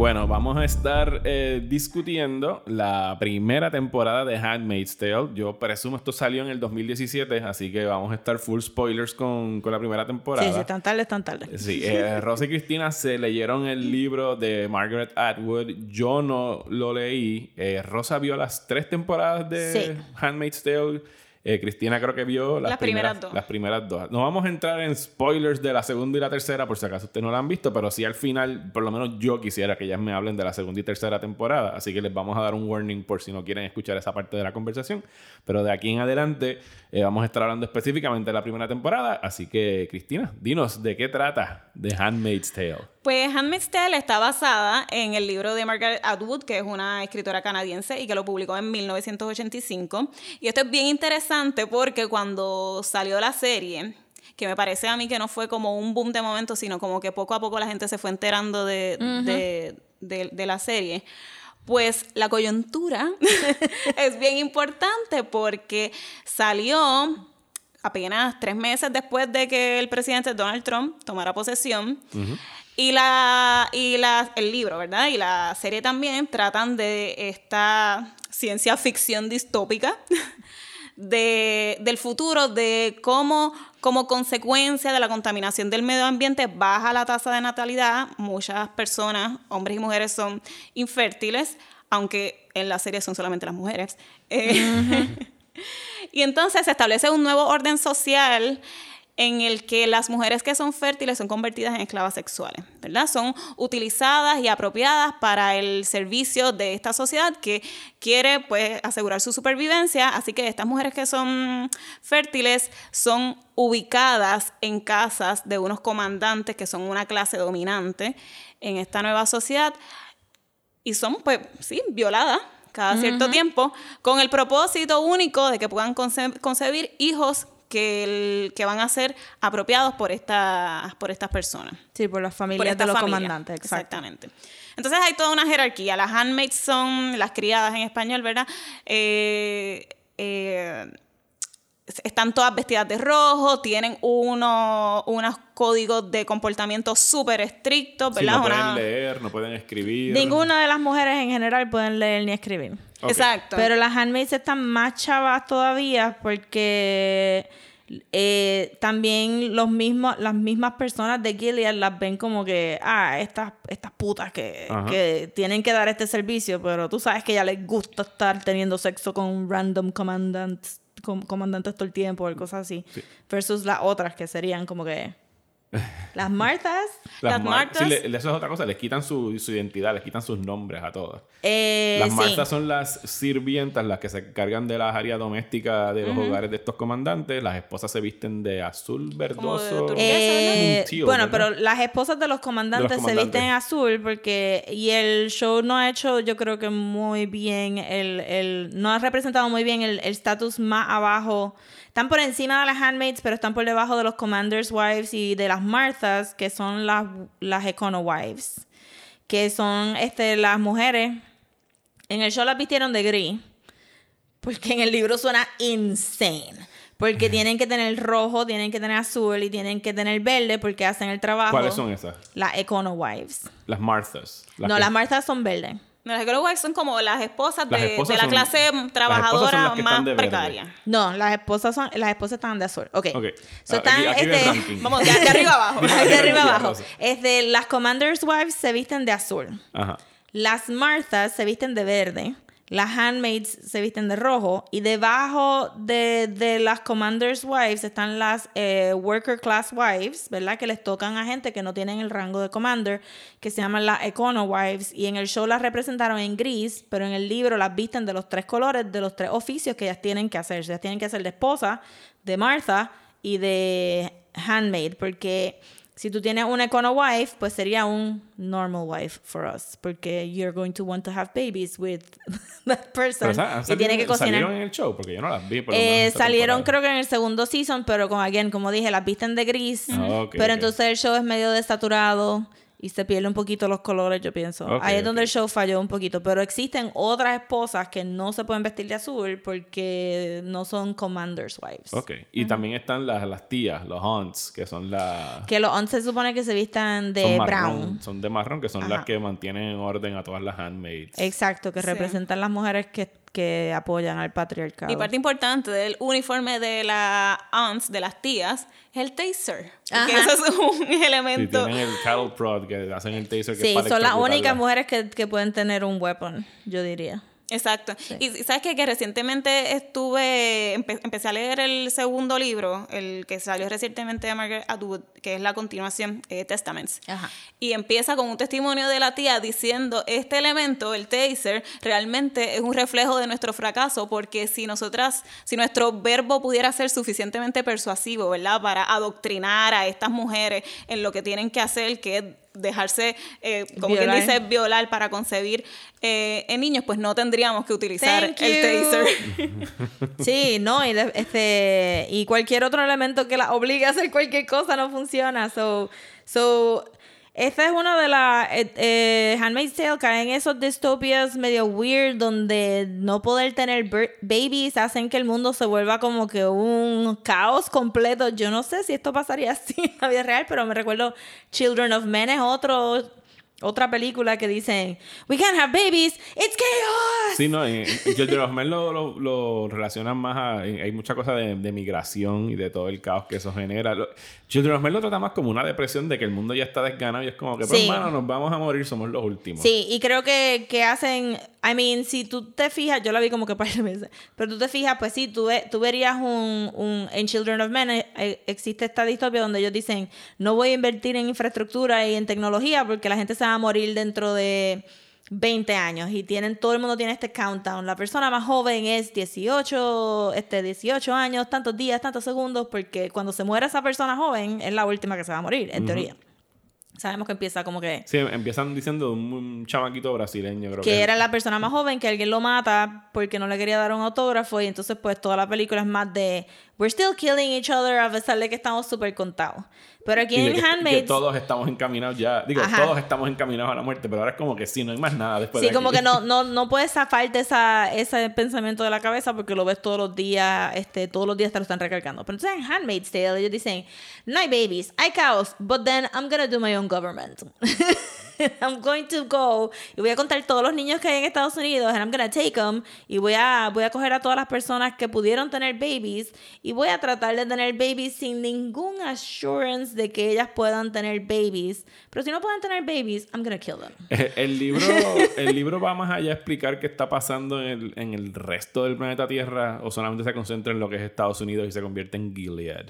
Bueno, vamos a estar eh, discutiendo la primera temporada de Handmaid's Tale. Yo presumo esto salió en el 2017, así que vamos a estar full spoilers con, con la primera temporada. Sí, sí, tan tarde, tan tarde. Sí, eh, Rosa y Cristina se leyeron el libro de Margaret Atwood. Yo no lo leí. Eh, Rosa vio las tres temporadas de Sí. Handmaid's Tale. Eh, Cristina creo que vio las, Las primeras dos. Las primeras dos. No vamos a entrar en spoilers de la segunda y la tercera, por si acaso ustedes no la han visto, pero sí al final, por lo menos yo quisiera que ellas me hablen de la segunda y tercera temporada. Así que les vamos a dar un warning por si no quieren escuchar esa parte de la conversación. Pero de aquí en adelante eh, vamos a estar hablando específicamente de la primera temporada. Así que, Cristina, dinos de qué trata The Handmaid's Tale. Pues Handmaid's Tale está basada en el libro de Margaret Atwood, que es una escritora canadiense y que lo publicó en 1985. Y esto es bien interesante porque cuando salió la serie, que me parece a mí que no fue como un boom de momento, sino como que poco a poco la gente se fue enterando de, de- de- de la serie. Pues la coyuntura es bien importante porque salió apenas tres meses después de que el presidente Donald Trump tomara posesión. Y, la, y la, el libro, ¿verdad? Y la serie también tratan de esta ciencia ficción distópica de, del futuro, de cómo como consecuencia de la contaminación del medio ambiente baja la tasa de natalidad. Muchas personas, hombres y mujeres, son infértiles, aunque en la serie son solamente las mujeres. Eh, y entonces se establece un nuevo orden social en el que las mujeres que son fértiles son convertidas en esclavas sexuales, ¿verdad? Son utilizadas y apropiadas para el servicio de esta sociedad que quiere pues asegurar su supervivencia, así que estas mujeres que son fértiles son ubicadas en casas de unos comandantes que son una clase dominante en esta nueva sociedad. Y son, pues, sí, violadas cada cierto tiempo, con el propósito único de que puedan conce- concebir hijos que, el- que van a ser apropiados por, estas por estas personas. Sí, por las Por familias de esta los familia. comandantes, exacto. Exactamente. Entonces hay toda una jerarquía. Las handmaids son las criadas en español, ¿verdad? Eh, eh, están todas vestidas de rojo, tienen uno, unos códigos de comportamiento súper estrictos, Sí, ¿verdad? no pueden Una- leer, no pueden escribir. Ninguna de las mujeres en general pueden leer ni escribir. Exacto. Pero las handmaids están más chavas todavía porque eh, también los mismos, las mismas personas de Gilead las ven como que, ah, estas, estas putas que, que tienen que dar este servicio, pero tú sabes que ya les gusta estar teniendo sexo con random comandantes, com- comandantes todo el tiempo o cosas así. Versus las otras que serían como que las Martas. Las Las mar- sí, le- eso es otra cosa, les quitan su, su identidad, les quitan sus nombres a todas. Eh, Las sí. Martas son las sirvientas, las que se encargan de las áreas domésticas de los hogares de estos comandantes. Las esposas se visten de azul verdoso. turquesa, Eh, tío, bueno, ¿verdad? pero las esposas de los comandantes, De los comandantes. se visten azul porque y el show no ha hecho yo creo que muy bien el, el no ha representado muy bien el estatus más abajo están por encima de las handmaids pero están por debajo de los commanders wives y de las marthas que son las las econo wives que son este las mujeres En el show las vistieron de gris. Porque en el libro suena insane. Porque tienen que tener rojo, tienen que tener azul y tienen que tener verde porque hacen el trabajo. ¿Cuáles son esas? Las Econo Wives. Las Marthas. Las no, que- las Marthas son verdes. No, Las Girl Wives son como las esposas de, Las esposas de la son- clase son trabajadora más precaria. No, las esposas son, las esposas están de azul. Ok. Ok. So, Ah, están, aquí- aquí este. Vamos, de, de arriba abajo. De arriba abajo. Rosa. Es de las Commander's Wives se visten de azul. Ajá. Las Marthas se visten de verde. Las Handmaids se visten de rojo. Y debajo de, de las Commander's Wives están las eh, Worker Class Wives, ¿verdad? Que les tocan a gente que no tienen el rango de Commander, que se llaman las Econo Wives. Y en el show las representaron en gris, pero en el libro las visten de los tres colores, de los tres oficios que ellas tienen que hacer. Ellas tienen que hacer de esposa, de Martha y de handmaid, porque si tú tienes una econo wife, pues sería un normal wife for us, porque you're going to want to have babies with that person Pero, y tiene que ¿Salieron- ¿Salieron cocinar. en el show? Porque yo no las vi. por Eh, salieron temporada. creo que en el segundo season, pero con again, como dije, las visten de gris. Ah, ok, pero ok. entonces el show es medio desaturado y se pierde un poquito los colores, yo pienso. Ahí es donde el show falló un poquito. Pero existen otras esposas que no se pueden vestir de azul porque no son commander's wives. Ok. Y también están las, las tías, los aunts, que son las... Que los 11 se supone que se vistan de son marrón, brown. Son de marrón, que son las que mantienen en orden a todas las handmaids. Exacto, que Sí. representan las mujeres que, que apoyan al patriarcado. Y parte importante del uniforme de las aunts, de las tías, es el taser. Ajá. eso es un Sí, elemento. tienen el cattle prod que hacen el taser que Sí, es para son las únicas mujeres que, que pueden tener un weapon, yo diría. Exacto. Y y sabes qué? que recientemente estuve, empe- empecé a leer el segundo libro, el que salió recientemente de Margaret Atwood, que es la continuación, eh, Testaments. Ajá. Y empieza con un testimonio de la tía diciendo, este elemento, el taser, realmente es un reflejo de nuestro fracaso, porque si nosotras, si nuestro verbo pudiera ser suficientemente persuasivo, ¿verdad? Para adoctrinar a estas mujeres en lo que tienen que hacer, que es dejarse, eh, como quien dice, violar para concebir eh, en niños, pues no tendríamos que utilizar el taser. Sí, no, y, de- este, y cualquier otro elemento que la obligue a hacer cualquier cosa no funciona. So, so esta es una de las. Eh, eh, Handmaid's Tale cae en esos dystopias medio weird donde no poder tener babies hacen que el mundo se vuelva como que un caos completo. Yo no sé si esto pasaría así en la vida real, pero me recuerdo Children of Men es otro. Otra película que dicen, We can't have babies, it's chaos. Sí, no, en, en Children of Men lo, lo, lo relacionan más a... en- hay mucha cosa de, de migración y de todo el caos que eso genera. Lo- Children of Men lo trata más como una depresión de que el mundo ya está desganado y es como que, pues, Sí. hermano, nos vamos a morir, somos los últimos. Sí, y creo que, que hacen, I mean, si tú te fijas, yo la vi como que par de veces, pero tú te fijas, pues sí, tú, ve- tú verías un, un, en Children of Men eh, eh, existe esta distopia donde ellos dicen, no voy a invertir en infraestructura y en tecnología porque la gente se va a morir dentro de 20 años y tienen, todo el mundo tiene este countdown. La persona más joven es 18, este, 18 años, tantos días, tantos segundos, porque cuando se muere esa persona joven es la última que se va a morir, en teoría. Sabemos que empieza como que... Sí, empiezan diciendo un, un chamaquito brasileño, creo que. que era la persona más joven, que alguien lo mata porque no le quería dar un autógrafo y entonces pues toda la película es más de we're still killing each other a pesar de que estamos súper contados. Pero aquí en que- que Handmaid's todos estamos encaminados ya. Digo, Ajá. todos estamos encaminados a la muerte, pero ahora es como que sí, no hay más nada después Sí, de como que no, no, no puedes zafarte esa, ese pensamiento de la cabeza porque lo ves todos los días, este, todos los días te lo están recargando. Pero entonces en Handmaid's Tale ellos dicen, no hay babies, hay caos, but then I'm gonna do my own government. I'm going to go y voy a contar todos los niños que hay en Estados Unidos and I'm gonna take them y voy a, voy a coger a todas las personas que pudieron tener babies y voy a tratar de tener babies sin ningún assurance de que ellas puedan tener babies. Pero si no pueden tener babies, I'm gonna kill them. El libro, el libro va más allá a explicar qué está pasando en el, en el resto del planeta Tierra o solamente se concentra en lo que es Estados Unidos y se convierte en Gilead.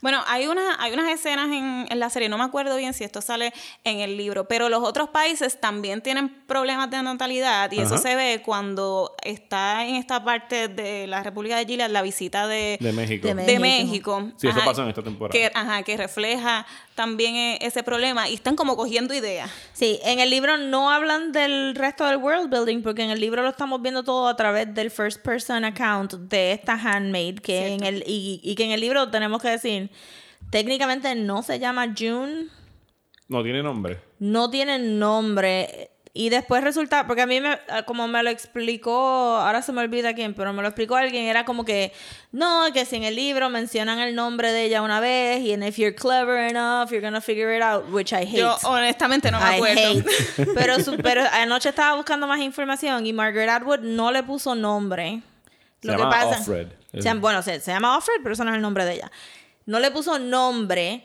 Bueno, hay, una, hay unas escenas en, en la serie, no me acuerdo bien si esto sale en el libro, pero los otros países también tienen problemas de natalidad y eso se ve cuando está en esta parte de la República de Gilead la visita de, De México. De de México. Sí, eso Ajá, pasó en esta temporada. Que, ajá, que refleja también eh, ese problema y están como cogiendo ideas. Sí, en el libro no hablan del resto del world building porque en el libro lo estamos viendo todo a través del first person account de esta handmaid que en el y, y que en el libro tenemos que decir técnicamente no se llama June, No tiene nombre. no tiene nombre. Y después resulta, porque a mí me, como me lo explicó, ahora se me olvida quién, pero me lo explicó alguien, era como que, no, que si en el libro mencionan el nombre de ella una vez, y and if you're clever enough, you're gonna figure it out, which I hate. Yo honestamente no me I acuerdo. hate. Pero, su- pero anoche estaba buscando más información y Margaret Atwood no le puso nombre. Se llama Offred. Se llama- bueno, se, se llama Offred, pero eso no es el nombre de ella. No le puso nombre,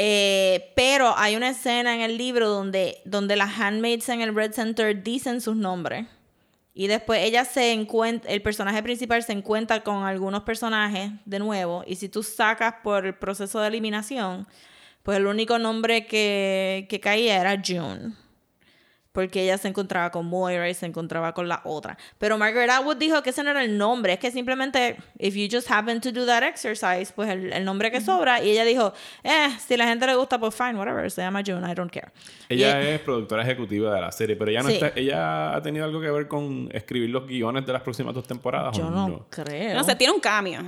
eh, pero hay una escena en el libro donde, donde las handmaids en el Red Center dicen sus nombres. Y después ella se encuentra, el personaje principal se encuentra con algunos personajes de nuevo. Y si tú sacas por el proceso de eliminación, pues el único nombre que, que caía era June. Porque ella se encontraba con Moira y se encontraba con la otra. Pero Margaret Atwood dijo que ese no era el nombre. Es que simplemente, if you just happen to do that exercise, pues el, el nombre que sobra. Y ella dijo, eh, si la gente le gusta, pues fine, whatever. Se llama June, I don't care. Ella Y- es productora ejecutiva de la serie, pero ella no Sí. está, ella ha tenido algo que ver con escribir los guiones de las próximas dos temporadas. Yo ¿o no, creo. No sé, tiene un cambio.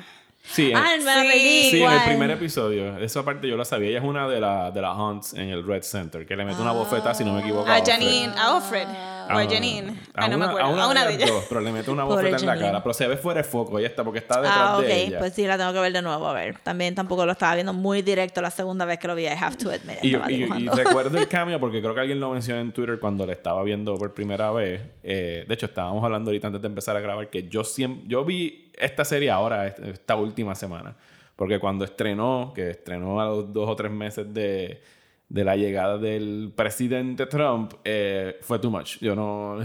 Sí, en, Ah, en la Sí. película. sí, en el primer episodio. Esa parte yo la sabía. Ella es una de, la, de las Hunts en el Red Center, que le mete una bofeta, si no me equivoco. A Offred. Janine, a Offred. O a Janine. A Ay, no me una, acuerdo. a una, A una de las ellas. dos, pero le mete una bofeta en la Janine. cara. Pero se ve fuera de foco. Ella está porque está detrás Ah, ok. de ella. Pues sí, la tengo que ver de nuevo. A ver. También tampoco lo estaba viendo muy directo la segunda vez que lo vi. I have to admit. Y, recuerdo el cambio porque creo que alguien lo mencionó en Twitter cuando le estaba viendo por primera vez. Eh, de hecho, estábamos hablando ahorita antes de empezar a grabar que yo siempre, yo vi esta serie ahora, est- esta última semana. Porque cuando estrenó, que estrenó a los dos o tres meses de, de la llegada del presidente Trump, eh, fue too much. Yo no... o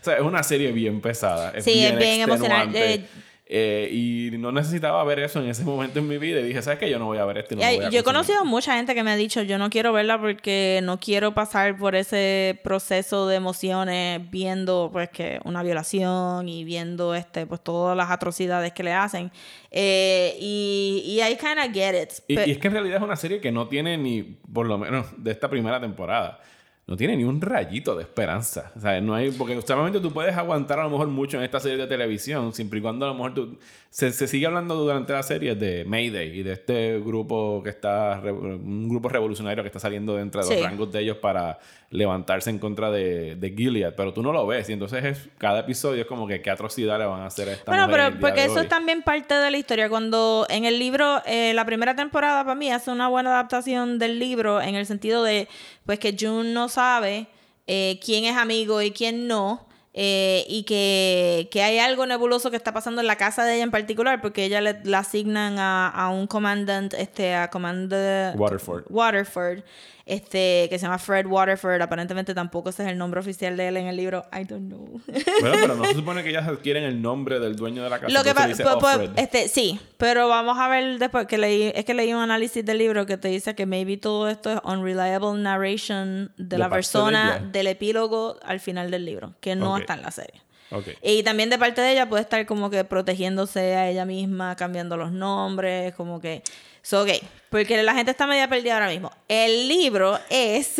sea, es una serie bien pesada. Es Sí, bien es bien emocional. extenuante. Eh, Eh, y no necesitaba ver eso en ese momento en mi vida. Y dije, ¿sabes qué? Yo no voy a ver esto. y no Y voy a yo he consumir". conocido mucha gente que me ha dicho, yo no quiero verla porque no quiero pasar por ese proceso de emociones viendo pues que una violación y viendo este pues todas las atrocidades que le hacen. Eh, y, y I kind of get it. Y es que en realidad es una serie que no tiene ni, por lo menos de esta primera temporada, no tiene ni un rayito de esperanza. O sea, no hay, porque usualmente tú puedes aguantar a lo mejor mucho en esta serie de televisión, siempre y cuando a lo mejor tú, se, se sigue hablando durante la serie de Mayday y de este grupo que está, un grupo revolucionario que está saliendo de entre los Sí. rangos de ellos para levantarse en contra de, de Gilead, pero tú no lo ves y entonces es, cada episodio es como que qué atrocidad le van a hacer a esta Bueno, pero porque de eso hoy. es también parte de la historia. Cuando en el libro, eh, la primera temporada para mí hace una buena adaptación del libro en el sentido de, pues que June no sabe eh, quién es amigo y quién no. Eh, y que, que hay algo nebuloso que está pasando en la casa de ella en particular, porque ella le, la asignan a, a un comandante, este, a comandante Waterford. Waterford, este, que se llama Fred Waterford. Aparentemente tampoco ese es el nombre oficial de él en el libro. I don't know. Bueno, pero no se supone que ellas adquieren el nombre del dueño de la casa. Lo que pasa, eso dice Offred. este, sí, pero vamos a ver después que leí, es que leí un análisis del libro que te dice que maybe todo esto es unreliable narration de, De la de persona del epílogo al final del libro, que no está en la serie. Ok. Y también de parte de ella puede estar como que protegiéndose a ella misma, cambiando los nombres, como que... So, ok, porque la gente está media perdida ahora mismo. El libro es...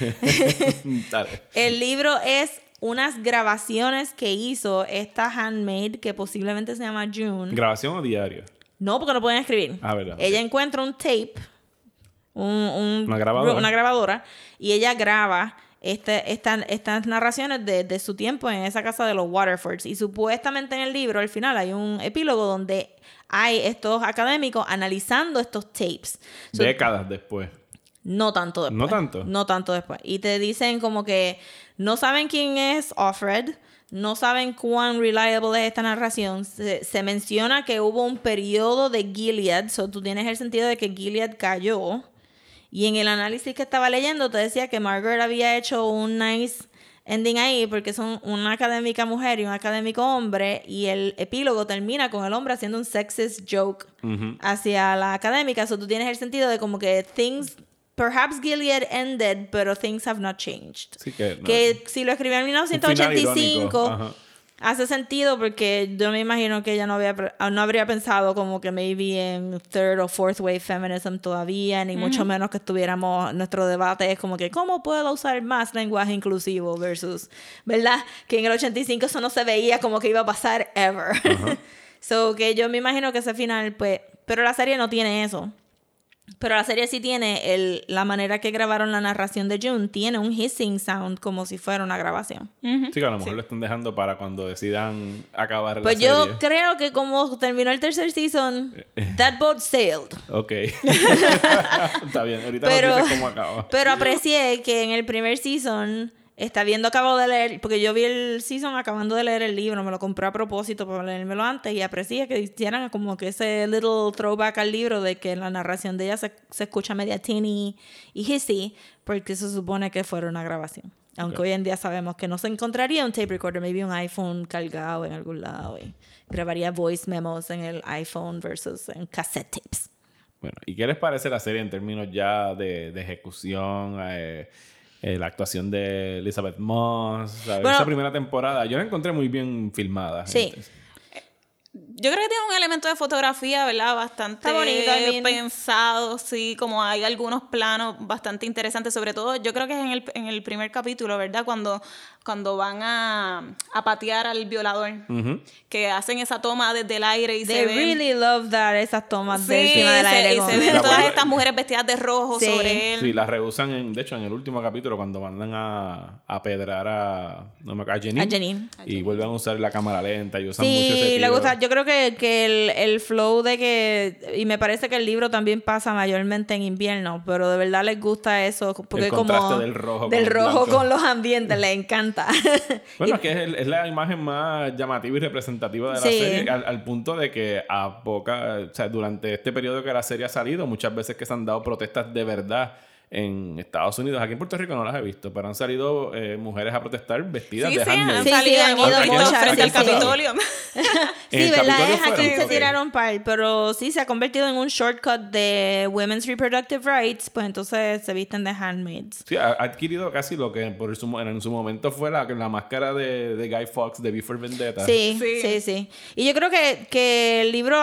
Dale. El libro es unas grabaciones que hizo esta handmaid que posiblemente se llama June. ¿Grabación o diario? no, porque no pueden escribir. Ah, verdad, Ella encuentra un tape, un, un- Una grabadora. una grabadora, y ella graba este, esta- estas narraciones de, de su tiempo en esa casa de los Waterfords. Y supuestamente en el libro, al final, hay un epílogo donde hay estos académicos analizando estos tapes. So, Décadas después. no tanto después. ¿No tanto? No tanto después. Y te dicen como que no saben quién es Offred, no saben cuán reliable es esta narración. Se, se menciona que hubo un periodo de Gilead, so tú tienes el sentido de que Gilead cayó. Y en el análisis que estaba leyendo te decía que Margaret había hecho un nice ending ahí porque son una académica mujer y un académico hombre y el epílogo termina con el hombre haciendo un sexist joke hacia la académica. So tú tienes el sentido de como que things, perhaps Gilead ended, pero things have not changed. Sí que... no. Que si lo escribió en final 1985 irónico, ajá. Hace sentido porque yo me imagino que ella no, había, no habría pensado como que maybe en third o fourth wave feminism todavía, ni mucho menos que estuviéramos, nuestro debate es como que cómo puedo usar más lenguaje inclusivo versus, ¿verdad? Que en el 85 eso no se veía como que iba a pasar ever. so que yo me imagino que ese final, pues, pero la serie no tiene eso. Pero la serie sí tiene el, la manera que grabaron la narración de June, tiene un hissing sound como si fuera una grabación. Sí, que a lo mejor lo están dejando para cuando decidan acabar Pues la serie. yo creo que como terminó el tercer season, that boat sailed. Ok. Está bien, ahorita Pero, dices cómo acaba. pero aprecié que en el primer season, está viendo, acabo de leer, porque yo vi el season acabando de leer el libro, me lo compré a propósito para leérmelo antes y aprecié que hicieran como que ese little throwback al libro de que la narración de ella se, se escucha media teeny y hissy, porque se supone que fuera una grabación. Aunque hoy en día sabemos que no se encontraría un tape recorder, maybe un iPhone cargado en algún lado y grabaría voice memos en el iPhone versus en cassette tapes. Bueno, ¿y qué les parece la serie en términos ya de, de ejecución? eh, eh, la actuación de Elizabeth Moss, ¿sabes? Bueno- esa primera temporada, yo la encontré muy bien filmada. Sí. Yo creo que tiene un elemento de fotografía, ¿verdad? Bastante Está bonito, mean. pensado, sí, como hay algunos planos bastante interesantes, sobre todo yo creo que es en el, en el primer capítulo, ¿verdad? Cuando, cuando van a, a patear al violador, que hacen esa toma desde el aire y They se ven... really love that, esas tomas Sí, de encima del se- aire. y se ven todas estas mujeres vestidas de rojo Sí. sobre él. Sí, la rehusan, en, de hecho, en el último capítulo, cuando mandan a, a pedrar a, no me acuerdo, a Janine. A Janine. Y vuelven a usar la cámara lenta y usan mucho ese Sí, le gusta. Yo creo que, que el, el flow de que. Y me parece que el libro también pasa mayormente en invierno, pero de verdad les gusta eso. Porque El como. del rojo con Del el rojo con los ambientes, les encanta. Bueno, Y- es que es, el- es la imagen más llamativa y representativa de la Sí. serie, al, al punto de que a poca, o sea, durante este periodo que la serie ha salido, muchas veces que se han dado protestas de verdad en Estados Unidos, aquí en Puerto Rico no las he visto, pero han salido eh, mujeres a protestar vestidas Sí, de sí, handmaid. han Sí, sí, salido, han ido muchas, frente al. Capitolio. Sí, ¿verdad? Es aquí se tiraron par, pero sí se ha convertido en un shortcut de Women's Reproductive Rights, pues entonces se visten de handmaids. Sí, ha adquirido casi lo que por su, en, en su momento fue la, la máscara de, de Guy Fawkes de Before Vendetta. Sí, Sí. sí, sí, Y yo creo que, que el libro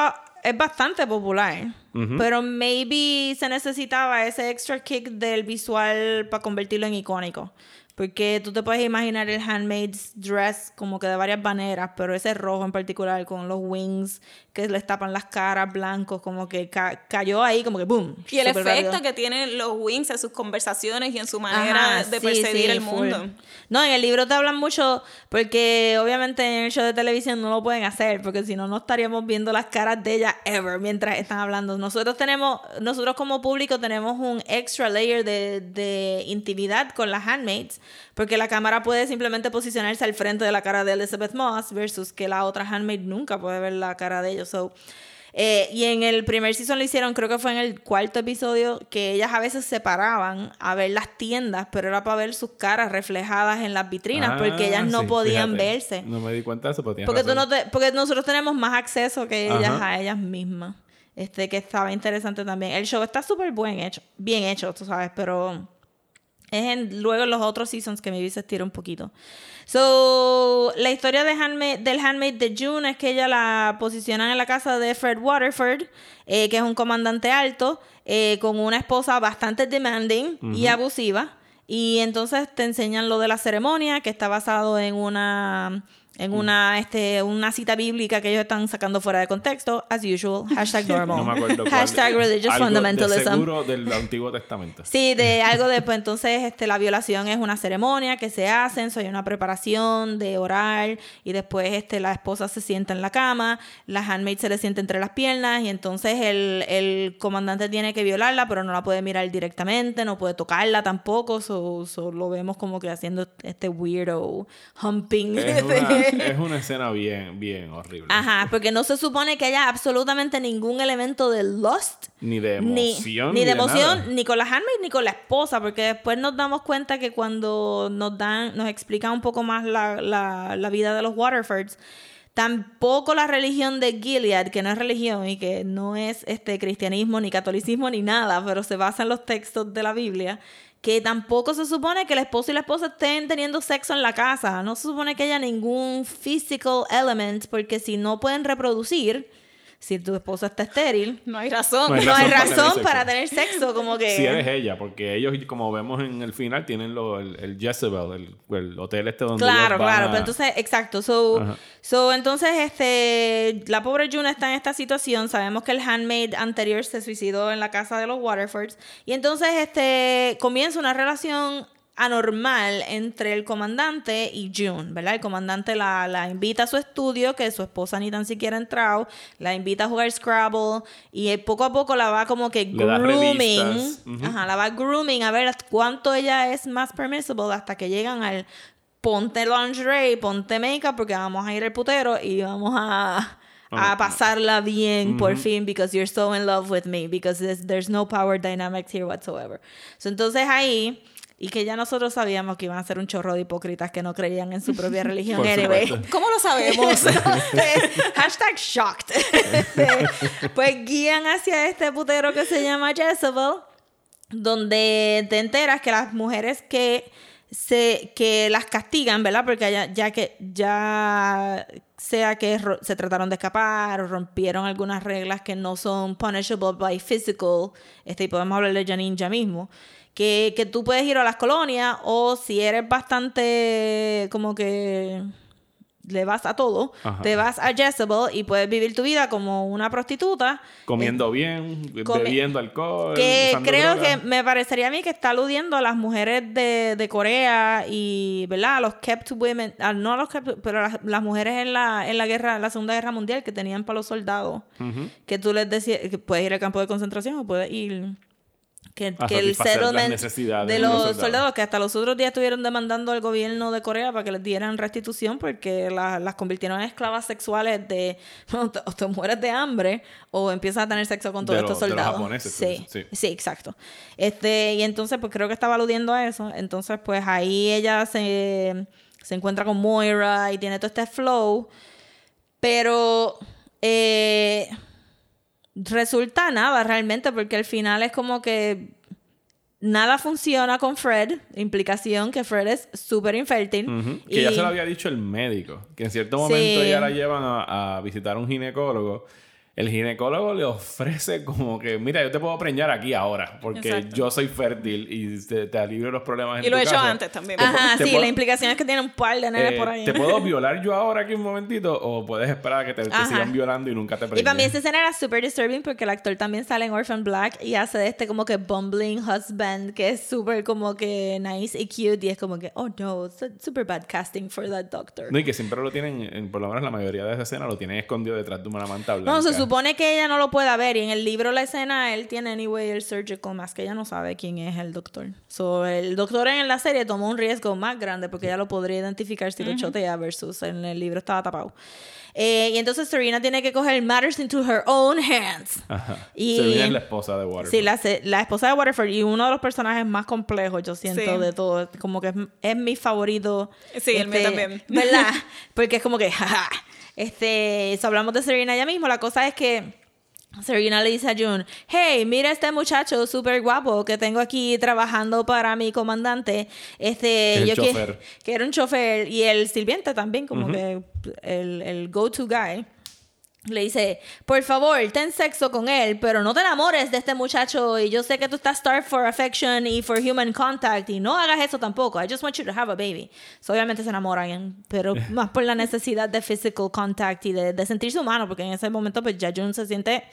es bastante popular, pero maybe se necesitaba ese extra kick del visual para convertirlo en icónico. Porque tú te puedes imaginar el handmaid's dress como que de varias maneras, pero ese rojo en particular con los wings que les tapan las caras blancos, como que ca- cayó ahí, como que boom. Y el efecto rápido. que tienen los wings en sus conversaciones y en su manera Ajá, de sí, percibir sí, el full. mundo. No, en el libro te hablan mucho porque obviamente en el show de televisión no lo pueden hacer porque si no no estaríamos viendo las caras de ella ever mientras están hablando. Nosotros tenemos, nosotros como público tenemos un extra layer de, de intimidad con las handmaids porque la cámara puede simplemente posicionarse al frente de la cara de Elizabeth Moss versus que la otra handmaid nunca puede ver la cara de ellos. So, eh, y en el primer season lo hicieron, creo que fue en el cuarto episodio, que ellas a veces se paraban a ver las tiendas, pero era para ver sus caras reflejadas en las vitrinas, Ah, porque ellas no sí, podían fíjate. verse. No me di cuenta de eso, Porque, tú no te- porque nosotros tenemos más acceso que ellas Ajá. a ellas mismas. Este, que estaba interesante también. El show está súper buen hecho, bien hecho, tú sabes, pero es en, luego en los otros seasons que maybe se estira un poquito. So, la historia de Handmaid- del handmaid de June es que ella la posicionan en la casa de Fred Waterford, eh, que es un comandante alto, eh, con una esposa bastante demanding y abusiva. Y entonces te enseñan lo de la ceremonia, que está basado en una en una este una cita bíblica que ellos están sacando fuera de contexto, as usual, hashtag normal, No me acuerdo cuál. hashtag religious Algo fundamentalism. De seguro del Antiguo Testamento. Sí, de algo de, pues entonces este, la violación es una ceremonia que se hacen, so, hay una preparación de orar y después este, la esposa se sienta en la cama, la handmaid se le sienta entre las piernas y entonces el, el comandante tiene que violarla, pero no la puede mirar directamente, no puede tocarla tampoco, so, so lo vemos como que haciendo este weirdo humping. Es una, es una escena bien, bien horrible. Ajá, porque no se supone que haya absolutamente ningún elemento de lust Ni de ni, emoción. ni de emoción, nada. ni con la handmaid, ni con la esposa, porque después nos damos cuenta que cuando nos dan, nos explican un poco más la, la, la vida de los Waterfords, tampoco la religión de Gilead, que no es religión y que no es este cristianismo, ni catolicismo, ni nada, pero se basa en los textos de la Biblia, que tampoco se supone que el esposo y la esposa estén teniendo sexo en la casa, no se supone que haya ningún physical element, porque si no pueden reproducir, si tu esposa está estéril, No hay razón. No hay no hay razón para tener razón sexo. para tener sexo, como que... Si eres ella, porque ellos, como vemos en el final, tienen lo, el, el Jezebel, el, el hotel este donde Claro, ellos van claro, a- pero entonces, exacto. So, Ajá. so, entonces, este, la pobre June está en esta situación. Sabemos que el handmaid anterior se suicidó en la casa de los Waterfords. Y entonces, este, comienza una relación anormal entre el comandante y June, ¿verdad? El comandante la, la invita a su estudio, que su esposa ni tan siquiera ha entrado, la invita a jugar Scrabble y eh, poco a poco la va como que grooming, ajá, la va grooming a ver cuánto ella es más permissible hasta que llegan al ponte lingerie, ponte makeup porque vamos a ir al putero y vamos a, a pasarla bien por fin because you're so in love with me because there's, there's no power dynamics here whatsoever. So, entonces ahí y que ya nosotros sabíamos que iban a ser un chorro de hipócritas que no creían en su propia religión. ¿Cómo lo sabemos? Hashtag shocked. pues guían hacia este putero que se llama Jezebel, donde te enteras que las mujeres que se que las castigan, ¿verdad? Porque ya, que ya sea que se trataron de escapar o rompieron algunas reglas que no son punishable by physical, este, y podemos hablar de Janine ya mismo, que, que tú puedes ir a las colonias o si eres bastante como que le vas a todo, Ajá. te vas a Jezebel y puedes vivir tu vida como una prostituta. Comiendo bien, Comi- bebiendo alcohol. Que creo drogas. que me parecería a mí que está aludiendo a las mujeres de, de Corea y, ¿verdad? A los kept women, a- no a los kept, pero las, las mujeres en la, en la guerra, en la Segunda Guerra Mundial que tenían para los soldados, que tú les decías que puedes ir al campo de concentración o puedes ir que, el settlement de los los soldados. soldados. que hasta los otros días estuvieron demandando al gobierno de Corea para que les dieran restitución porque la- las convirtieron en esclavas sexuales de o te, o te mueres de hambre o empiezas a tener sexo con todos De estos los- de los soldados. japoneses, tú sí, dices, sí. sí, exacto. Este, y entonces pues creo que estaba aludiendo a eso. Entonces pues ahí ella se, se encuentra con Moira y tiene todo este flow. Pero eh, resulta nada realmente porque al final es como que nada funciona con Fred, implicación que Fred es súper infértil. Que ya se lo había dicho el médico. Que en cierto Sí. momento ella la llevan a, a visitar a un ginecólogo. El ginecólogo le ofrece como que, mira, yo te puedo preñar aquí ahora, porque Exacto. yo soy fértil y te, te alivio los problemas en y lo tu he hecho casa. antes también. Ajá, sí, puedo- la implicación es que tiene un par de nenes Eh, por ahí. ¿Te puedo violar yo ahora aquí un momentito? ¿O puedes esperar a que te, te sigan violando y nunca te Y para mí esa escena era super disturbing porque el actor también sale en Orphan Black y hace de este como que bumbling husband que es súper como que nice y cute y es como que, oh no, it's a super bad casting for that doctor. No, y que siempre lo tienen, en- por lo menos la mayoría de esa escena, lo tienen escondido detrás de una manta blanca. No, supone que ella no lo pueda ver y en el libro la escena él tiene anyway el surgical mask que ella no sabe quién es el doctor. So, el doctor en la serie tomó un riesgo más grande porque ella lo podría identificar si lo chotea versus en el libro estaba tapado. Eh, y entonces Serena tiene que coger matters into her own hands. Ajá. Y- Serena es la esposa de Waterford. Sí, la, la esposa de Waterford y uno de los personajes más complejos, yo siento, Sí. de todo. Como que es, es mi favorito. Sí, el mío también. ¿Verdad? Porque es como que, jaja. Este, eso hablamos de Serena ya mismo. La cosa es que Serena le dice a June, hey, mira este muchacho súper guapo que tengo aquí trabajando para mi comandante. Este, El yo que- chofer. Que, era un chofer y el sirviente también, como que el, el go-to guy. Le dice, por favor, ten sexo con él, pero no te enamores de este muchacho. Y yo sé que tú estás starved for affection y for human contact. Y no hagas eso tampoco. I just want you to have a baby. So, obviamente se enamoran, pero más por la necesidad de physical contact y de, de sentirse humano, porque en ese momento, pues ya June se siente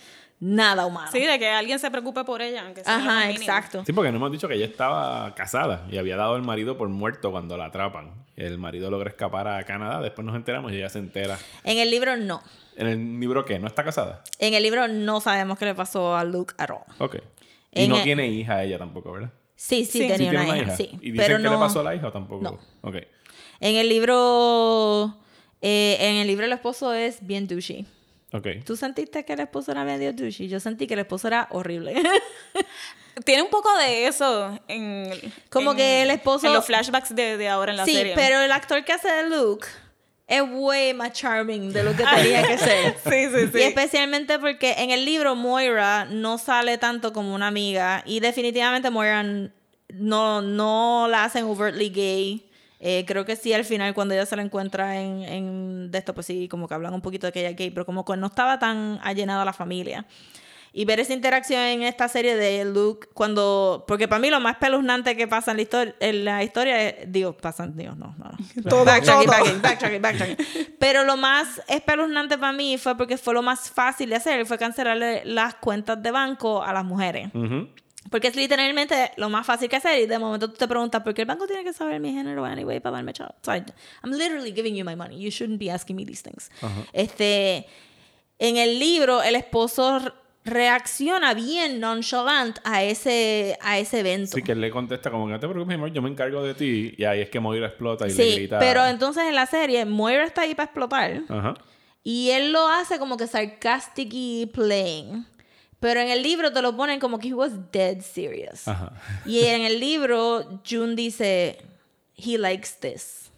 nada humano. Sí, de que alguien se preocupe por ella, aunque sea Ajá, exacto. Sí, porque no hemos dicho que ella estaba casada y había dado al marido por muerto cuando la atrapan. El marido logra escapar a Canadá, después nos enteramos y ella se entera. En el libro, no. ¿En el libro qué? ¿No está casada? En el libro no sabemos qué le pasó a Luke at all. Ok. Y En no el- tiene hija ella tampoco, ¿verdad? Sí, sí, Sí. tenía Sí una, hija, sí. ¿Y dicen pero qué no... le pasó a la hija o tampoco? No. Ok. En el libro... eh, en el libro el esposo es bien douchey. ¿Tú sentiste que el esposo era medio douchey? Yo sentí que el esposo era horrible. Tiene un poco de eso en... Como en- que el esposo- En los flashbacks de, de ahora en la sí, serie. pero el actor que hace de Luke es way más charming de lo que tenía que ser. Sí, sí, sí. Y especialmente porque en el libro Moira no sale tanto como una amiga y definitivamente Moira no, no la hacen overtly gay Eh, creo que sí, al final, cuando ella se la encuentra en, en de esto, pues sí, como que hablan un poquito de que ella es gay, pero como que no estaba tan allenada la familia. Y ver esa interacción en esta serie de Luke, cuando. Porque para mí lo más espeluznante que pasa en la, historia en la historia es. Digo, pasan. Digo, no, no. no. Todo, backtracking, todo. backtracking, backtracking, backtracking. Pero lo más espeluznante para mí fue porque fue lo más fácil de hacer. Fue cancelarle las cuentas de banco a las mujeres. Ujú. Porque es literalmente lo más fácil que hacer. Y de momento tú te preguntas, ¿por qué el banco tiene que saber mi género anyway para darme chavo? So I- I'm literally giving you my money. You shouldn't be asking me these things. Este, en el libro, el esposo reacciona bien nonchalant a ese, a ese evento. Sí, que él le contesta como que no te preocupes, mi amor, yo me encargo de ti. Y ahí es que Moira explota y le Sí, grita. pero entonces en la serie, Moira está ahí para explotar. Ajá. Y él lo hace como que sarcastic y playing. Pero en el libro te lo ponen como que he was dead serious. Ajá. Y en el libro, June dice, he likes this.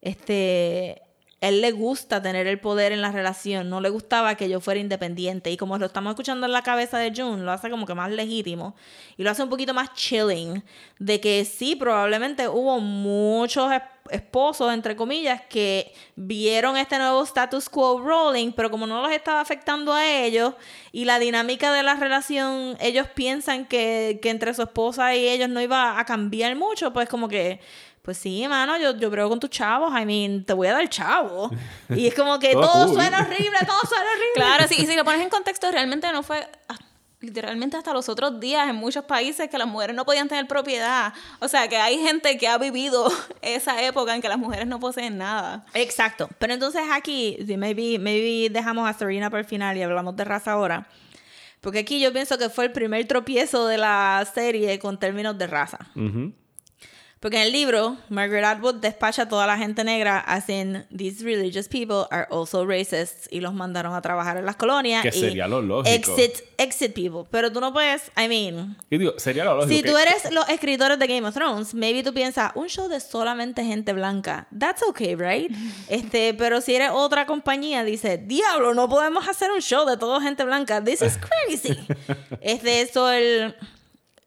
Este, él le gusta tener el poder en la relación, no le gustaba que yo fuera independiente. Y como lo estamos escuchando en la cabeza de June, lo hace como que más legítimo. Y lo hace un poquito más chilling. De que sí, probablemente hubo muchos es- esposos, entre comillas, que vieron este nuevo status quo rolling, pero como no los estaba afectando a ellos y la dinámica de la relación, ellos piensan que, que entre su esposa y ellos no iba a cambiar mucho, pues como que, pues sí, mano, yo, yo creo con tus chavos, I mean, te voy a dar chavo. Y es como que Todo todo, cool. suena horrible, todo suena horrible. Claro, sí, y si lo pones en contexto, realmente no fue ah, literalmente hasta los otros días en muchos países que las mujeres no podían tener propiedad. O sea, que hay gente que ha vivido esa época en que las mujeres no poseen nada. Exacto. Pero entonces aquí, sí, maybe, maybe dejamos a Serena para el final y hablamos de raza ahora. Porque aquí yo pienso que fue el primer tropiezo de la serie con términos de raza. Ujú. Porque en el libro, Margaret Atwood despacha a toda la gente negra, hacen these religious people are also racists y los mandaron a trabajar en las colonias. Que y sería lo lógico. Exit, exit people. Pero tú no puedes, I mean, Y digo, sería lo lógico. si tú eres los escritores de Game of Thrones, maybe tú piensas, un show de solamente gente blanca. That's okay, right? Este, pero si eres otra compañía, dice, diablo, no podemos hacer un show de todo gente blanca. This is crazy. este, eso el...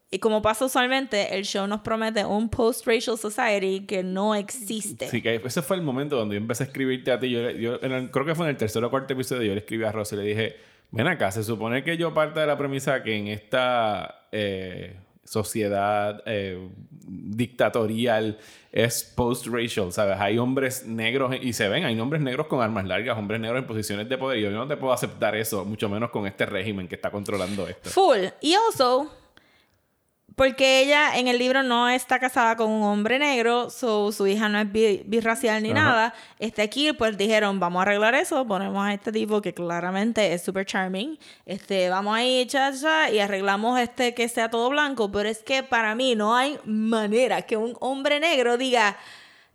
Y como pasa usualmente, el show nos promete un post-racial society que no existe. Sí, que ese fue el momento donde yo empecé a escribirte a ti. Yo, yo el- creo que fue en el tercer o cuarto episodio, yo le escribí a Ross y le dije, ven acá, se supone que yo parto de la premisa que en esta eh, sociedad eh, dictatorial es post-racial, ¿sabes? Hay hombres negros y se ven, hay hombres negros con armas largas, hombres negros en posiciones de poder. Y yo no te puedo aceptar eso, mucho menos con este régimen que está controlando esto. Full. Y also, porque ella en el libro no está casada con un hombre negro, so, su hija no es bi- birracial ni Ajá. nada. Este aquí, pues dijeron, vamos a arreglar eso, ponemos a este tipo que claramente es super charming. Este, vamos ahí, cha, cha, y arreglamos este que sea todo blanco. Pero es que para mí no hay manera que un hombre negro diga.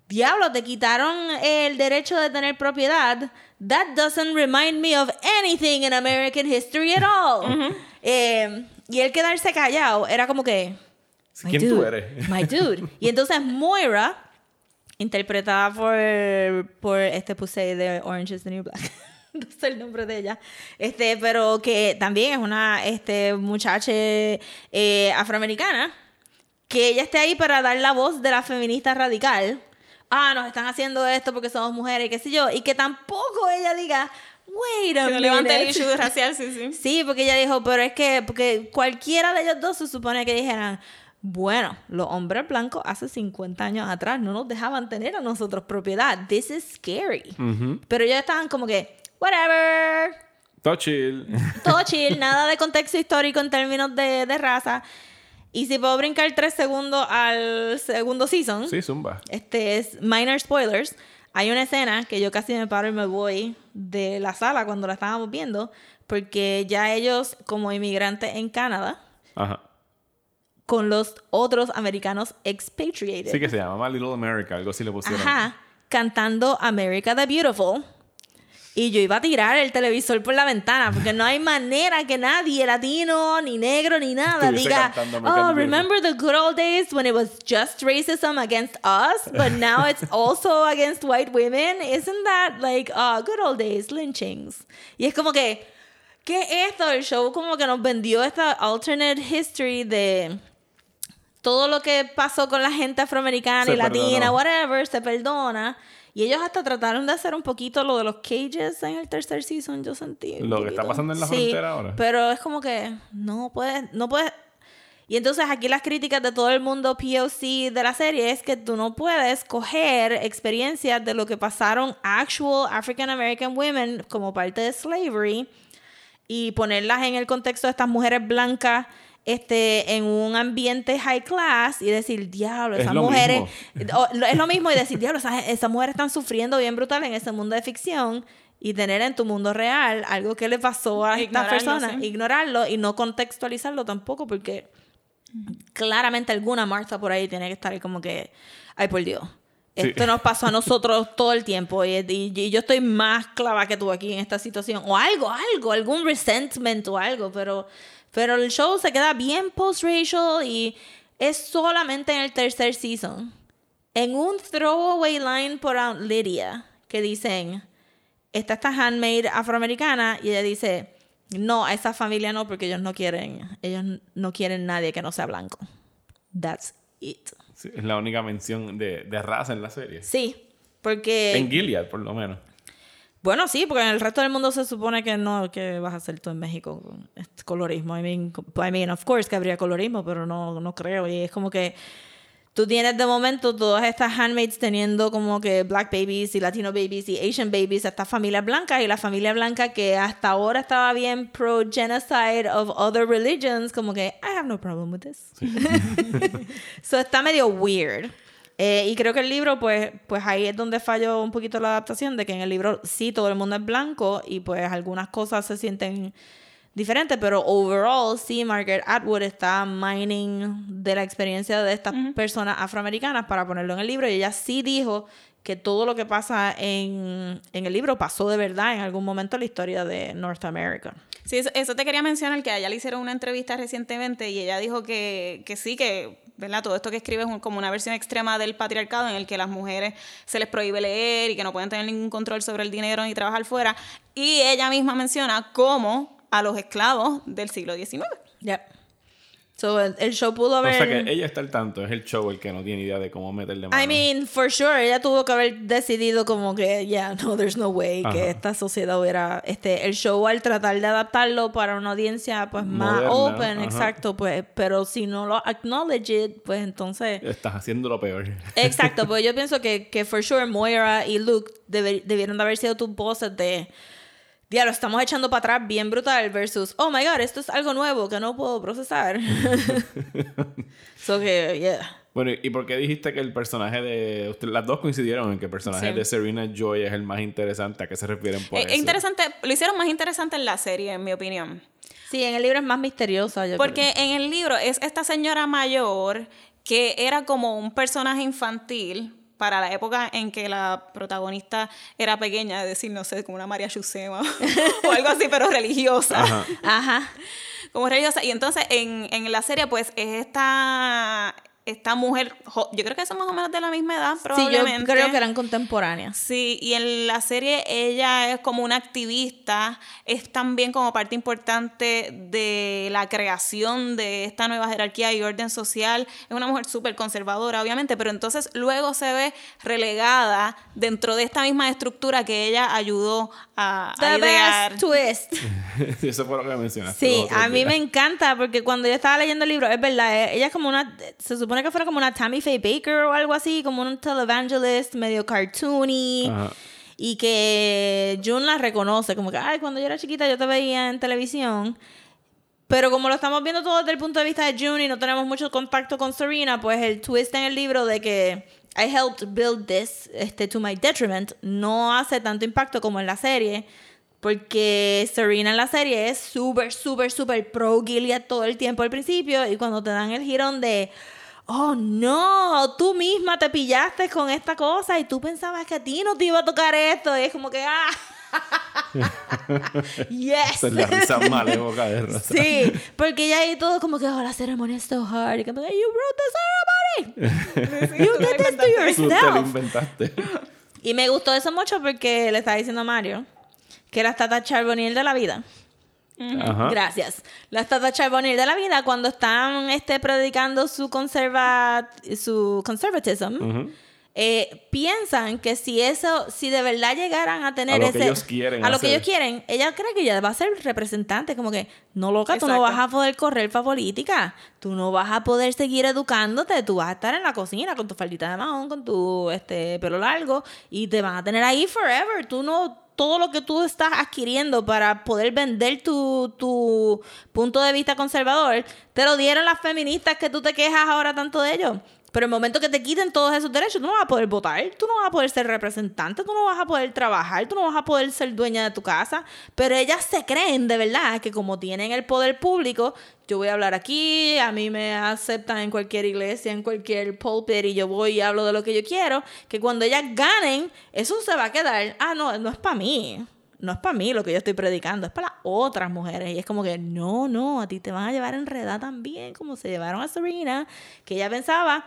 Diablo, te quitaron el derecho de tener propiedad. That doesn't remind me of anything in American history at all. Eh, y él quedarse callado era como que. "My ¿Quién tú dude, eres? My dude. Y entonces Moira, interpretada por, por este Pusey de Orange is the New Black. no sé el nombre de ella. Este, pero que también es una este, muchacha eh, afroamericana. Que ella esté ahí para dar la voz de la feminista radical. Ah, nos están haciendo esto porque somos mujeres, qué sé yo. Y que tampoco ella diga, wait a Que no levante el minute". issue racial, sí, sí. Sí, porque ella dijo, pero es que porque cualquiera de ellos dos se supone que dijeran, bueno, los hombres blancos hace 50 años atrás no nos dejaban tener a nosotros propiedad. This is scary. Pero ellos estaban como que, whatever, Todo chill. todo chill, nada de contexto histórico en términos de, de raza. Y si puedo brincar tres segundos al segundo season, Sí, zumba. este es minor spoilers. Hay una escena que yo casi me paro y me voy de la sala cuando la estábamos viendo, porque ya ellos, como inmigrantes en Canadá, Ajá. con los otros americanos expatriated, Sí que se llama Little America, algo así le pusieron. ajá, cantando America the Beautiful. Y yo iba a tirar el televisor por la ventana, porque no hay manera que nadie, latino, ni negro, ni nada, diga, oh, Beautiful". remember the good old days when it was just racism against us, but now it's also against white women? Isn't that like, oh, good old days, lynchings? Y es como que, ¿qué es esto? El show como que nos vendió esta alternate history de todo lo que pasó con la gente afroamericana Se y latina, perdonó. whatever, se perdona. Y ellos hasta trataron de hacer un poquito lo de los cages en el tercer season, yo sentí. Lo que está pasando en la Sí, frontera ahora. Pero es como que no puedes, no puedes. Y entonces aquí las críticas de todo el mundo POC de la serie es que tú no puedes coger experiencias de lo que pasaron actual African American women como parte de slavery y ponerlas en el contexto de estas mujeres blancas este, en un ambiente high class y decir, diablo, Es esas lo mujeres... o- es lo mismo y decir, diablo, esas, esas mujeres están sufriendo bien brutal en ese mundo de ficción y tener en tu mundo real algo que le pasó a estas personas, sí. ignorarlo y no contextualizarlo tampoco porque claramente alguna Martha por ahí tiene que estar ahí como que, ay por Dios. Sí. Esto nos pasó a nosotros todo el tiempo y, y- y yo estoy más clava que tú aquí en esta situación. O algo, algo, algún resentment o algo, pero, pero el show se queda bien post-racial y es solamente en el tercer season. En un throwaway line por Aunt Lydia que dicen, está esta handmaid afroamericana y ella dice, no, a esa familia no porque ellos no quieren, ellos no quieren nadie que no sea blanco. That's it. Sí, es la única mención de, de raza en la serie. Sí, porque... En Gilead, por lo menos. Bueno, sí, porque en el resto del mundo se supone que no, que vas a hacer tú en México con este colorismo. I mean, I mean, of course que habría colorismo, pero no, no creo. Y es como que tú tienes de momento todas estas handmaids teniendo como que black babies y latino babies y Asian babies, estas familias blancas y la familia blanca que hasta ahora estaba bien pro genocide of other religions, como que I have no problem with this. so está medio weird. Eh, y creo que el libro, pues, pues ahí es donde falló un poquito la adaptación, de que en el libro sí todo el mundo es blanco y pues algunas cosas se sienten diferentes, pero overall sí Margaret Atwood está mining de la experiencia de estas personas afroamericanas para ponerlo en el libro y ella sí dijo que todo lo que pasa en, en el libro pasó de verdad en algún momento en la historia de North America. Sí, eso, eso te quería mencionar, que a ella le hicieron una entrevista recientemente y ella dijo que, que sí, que todo esto que escribe es como una versión extrema del patriarcado en el que las mujeres se les prohíbe leer y que no pueden tener ningún control sobre el dinero ni trabajar fuera. Y ella misma menciona cómo a los esclavos del siglo XIX. So, el, el show pudo haber... O sea que ella está al tanto, es el show el que no tiene idea de cómo meterle mano. I mean, for sure, ella tuvo que haber decidido como que, yeah, no, there's no way Ajá. que esta sociedad hubiera, este, el show al tratar de adaptarlo para una audiencia pues más Moderna, open, ajá. exacto, pues, pero si no lo acknowledge it, pues entonces, Estás haciendo lo peor. exacto, pues yo pienso que, que for sure Moira y Luke debe- debieron de haber sido tus voces de, diablo, estamos echando para atrás bien brutal versus, oh my god, esto es algo nuevo que no puedo procesar. so que, yeah. Bueno, ¿y por qué dijiste que el personaje de... usted- las dos coincidieron en que el personaje Sí. de Serena Joy es el más interesante. ¿A qué se refieren por Es eso? es interesante, lo hicieron más interesante en la serie, en mi opinión. Sí, en el libro es más misteriosa, yo creo. Porque en el libro es esta señora mayor que era como un personaje infantil para la época en que la protagonista era pequeña, es decir, no sé, como una María Chusema o algo así, pero religiosa. Ajá. Ajá. Como religiosa. Y entonces en, en la serie, pues, es esta, esta mujer, yo creo que son más o menos de la misma edad, Sí, probablemente. yo creo que eran contemporáneas. Sí, y en la serie ella es como una activista, es también como parte importante de la creación de esta nueva jerarquía y orden social. Es una mujer súper conservadora, obviamente, pero entonces luego se ve relegada dentro de esta misma estructura que ella ayudó a, a The idear. best twist. Eso fue lo que mencionaste. Sí, a mí días. me encanta porque cuando yo estaba leyendo el libro, es verdad, eh, ella es como una, se supone que fuera como una Tammy Faye Baker o algo así, como un televangelist medio cartoony. Ajá. Y que June la reconoce, como que, ay, cuando yo era chiquita yo te veía en televisión. Pero como lo estamos viendo todo desde el punto de vista de June y no tenemos mucho contacto con Serena, pues el twist en el libro de que I helped build this este, to my detriment no hace tanto impacto como en la serie. Porque Serena en la serie es súper, súper, súper pro Gilead todo el tiempo al principio. Y cuando te dan el girón de, oh no, tú misma te pillaste con esta cosa y tú pensabas que a ti no te iba a tocar esto. Y es como que, ah, yes. Es la risa malévoca de Rosa. Sí, porque ya ahí todo como que, oh, la ceremonia es so hard. Y como, you wrote the ceremony. you did this to Tú te lo yourself. inventaste. Y me gustó eso mucho porque le estaba diciendo a Mario que era Tata Charboniel de la vida. Ajá. Gracias. Las Tata Charbonnier de la vida, cuando están este, predicando su, conserva, su conservatism, eh, piensan que si eso, si de verdad llegaran a tener A lo ese. que ellos quieren A lo que ellos quieren, ella cree que ella va a ser representante. Como que, no loca, tú no Exacto. vas a poder correr para política. Tú no vas a poder seguir educándote. Tú vas a estar en la cocina con tu faldita de mahón, con tu este, pelo largo. Y te van a tener ahí forever. Tú no. Todo lo que tú estás adquiriendo para poder vender tu, tu punto de vista conservador, te lo dieron las feministas que tú te quejas ahora tanto de ellos. Pero el momento que te quiten todos esos derechos, tú no vas a poder votar, tú no vas a poder ser representante, tú no vas a poder trabajar, tú no vas a poder ser dueña de tu casa. Pero ellas se creen de verdad que como tienen el poder público, yo voy a hablar aquí, a mí me aceptan en cualquier iglesia, en cualquier pulpit y yo voy y hablo de lo que yo quiero, que cuando ellas ganen, eso se va a quedar, ah, no, no es para mí. No es para mí lo que yo estoy predicando, es para las otras mujeres. Y es como que, no, no, a ti te van a llevar enredada también, como se llevaron a Serena, que ella pensaba,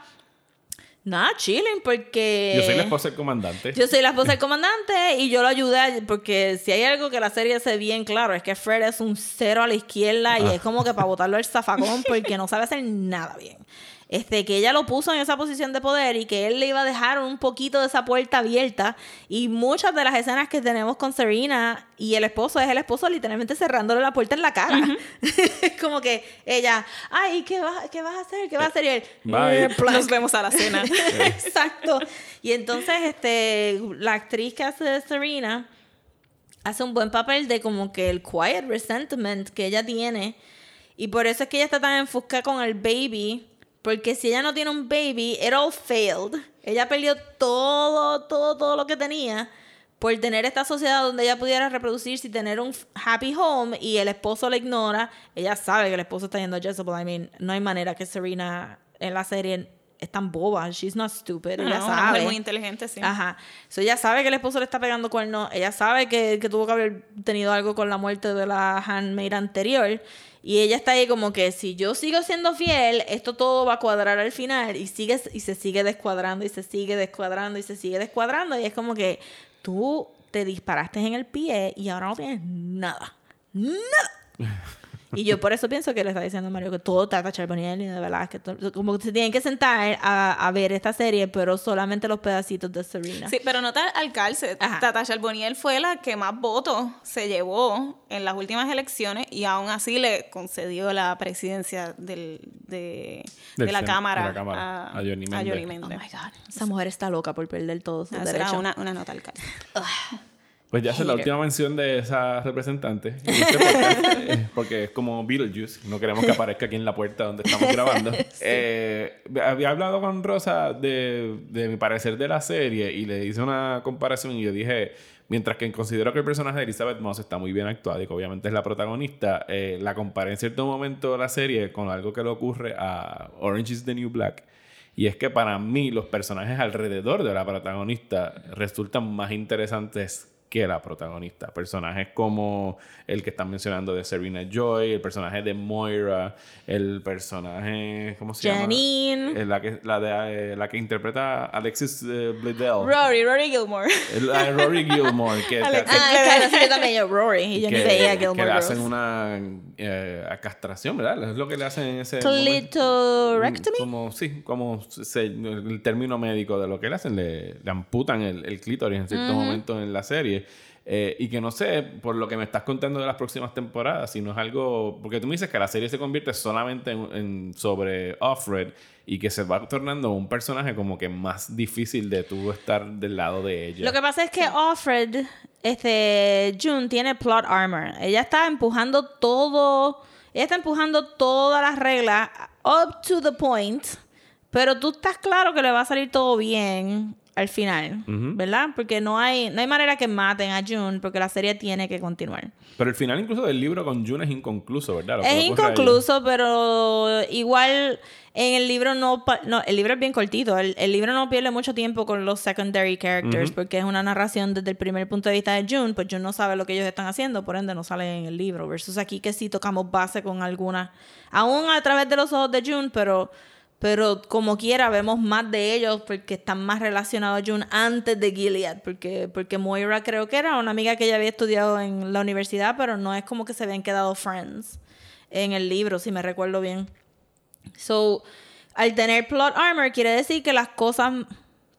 nada, chilling, porque... Yo soy la esposa del comandante. Yo soy la esposa del comandante y yo lo ayudé porque si hay algo que la serie hace bien claro es que Fred es un cero a la izquierda y es como que para botarlo al zafacón porque no sabe hacer nada bien. Este, que ella lo puso en esa posición de poder y que él le iba a dejar un poquito de esa puerta abierta y muchas de las escenas que tenemos con Serena y el esposo es el esposo literalmente cerrándole la puerta en la cara. Es como que ella, ay, ¿qué vas, qué vas a hacer? ¿Qué vas a hacer? Y él, Bye. "Eh, plan". Nos vemos a la cena. Exacto. Y entonces, este, la actriz que hace de Serena hace un buen papel de como que el quiet resentment que ella tiene. Y por eso es que ella está tan enfocada con el baby. Porque si ella no tiene un baby, it all failed. Ella perdió todo, todo, todo lo que tenía por tener esta sociedad donde ella pudiera reproducirse y tener un happy home y el esposo la ignora. Ella sabe que el esposo está yendo a Jezebel. I mean, no hay manera que Serena en la serie es tan boba. She's not stupid. No, ella mujer sabe. muy inteligente, sí. Ajá. So, ella sabe que el esposo le está pegando cuernos. Ella sabe que, que tuvo que haber tenido algo con la muerte de la handmaid anterior. Y ella está ahí como que si yo sigo siendo fiel, esto todo va a cuadrar al final. Y, sigue, y se sigue descuadrando y se sigue descuadrando y se sigue descuadrando. Y es como que tú te disparaste en el pie y ahora no tienes nada. Nada. Y yo por eso pienso que le está diciendo a Mario que todo Tata Charbonnier y de verdad que to- como que se tienen que sentar a, a ver esta serie, pero solamente los pedacitos de Serena. Sí, pero nota al calce. Ajá. Tata Charbonnier fue la que más votos se llevó en las últimas elecciones y aún así le concedió la presidencia del, de, Del de la Cámara, de la Cámara, a Johnny Méndez. Oh my God. Esa mujer está loca por perder todos sus Esa derechos. era una, una nota al calce. Pues ya es la última mención de esa representante en este podcast, eh, porque es como Beetlejuice, no queremos que aparezca aquí en la puerta donde estamos grabando. Eh, había hablado con Rosa de, de mi parecer de la serie y le hice una comparación y yo dije, mientras que considero que el personaje de Elizabeth Moss está muy bien actuado y que obviamente es la protagonista, eh, la comparé en cierto momento la serie con algo que le ocurre a Orange is the New Black. Y es que para mí los personajes alrededor de la protagonista resultan más interesantes que la protagonista. Personajes como el que están mencionando de Serena Joy, el personaje de Moira, el personaje, ¿cómo se Janine. llama? Eh, La que, la, de, eh, la que interpreta a Alexis eh, Bledel. Rory, Rory Gilmore. La de Rory Gilmore, que, que- Ah, claro, sí, yo también, yo Rory. Y yo que- ni veía que Gilmore le Girls. hacen una eh, castración, ¿verdad? Es lo que le hacen en ese momento. Clitorectomy. Como, sí, como se- el término médico de lo que le hacen, le, le amputan el, el clítoris en ciertos momentos en la serie. Eh, y que no sé, por lo que me estás contando de las próximas temporadas, si no es algo. Porque tú me dices que la serie se convierte solamente en, en- sobre Offred y que se va tornando un personaje como que más difícil de tú estar del lado de ella. Lo que pasa es que Offred, este, June tiene plot armor. Ella está empujando todo, ella está empujando todas las reglas up to the point, pero tú estás claro que le va a salir todo bien al final, ¿verdad? Porque no hay, no hay manera que maten a June porque la serie tiene que continuar. Pero el final incluso del libro con June es inconcluso, ¿verdad? Lo Es inconcluso, pero igual en el libro no, no el libro es bien cortito. El, el libro no pierde mucho tiempo con los secondary characters porque es una narración desde el primer punto de vista de June, pues June no sabe lo que ellos están haciendo, por ende no sale en el libro. Versus aquí que sí tocamos base con algunas, aún a través de los ojos de June, pero Pero como quiera, vemos más de ellos porque están más relacionados a June antes de Gilead. Porque, porque Moira creo que era una amiga que ella había estudiado en la universidad, pero no es como que se habían quedado friends en el libro, si me recuerdo bien. So, al tener plot armor, quiere decir que las cosas,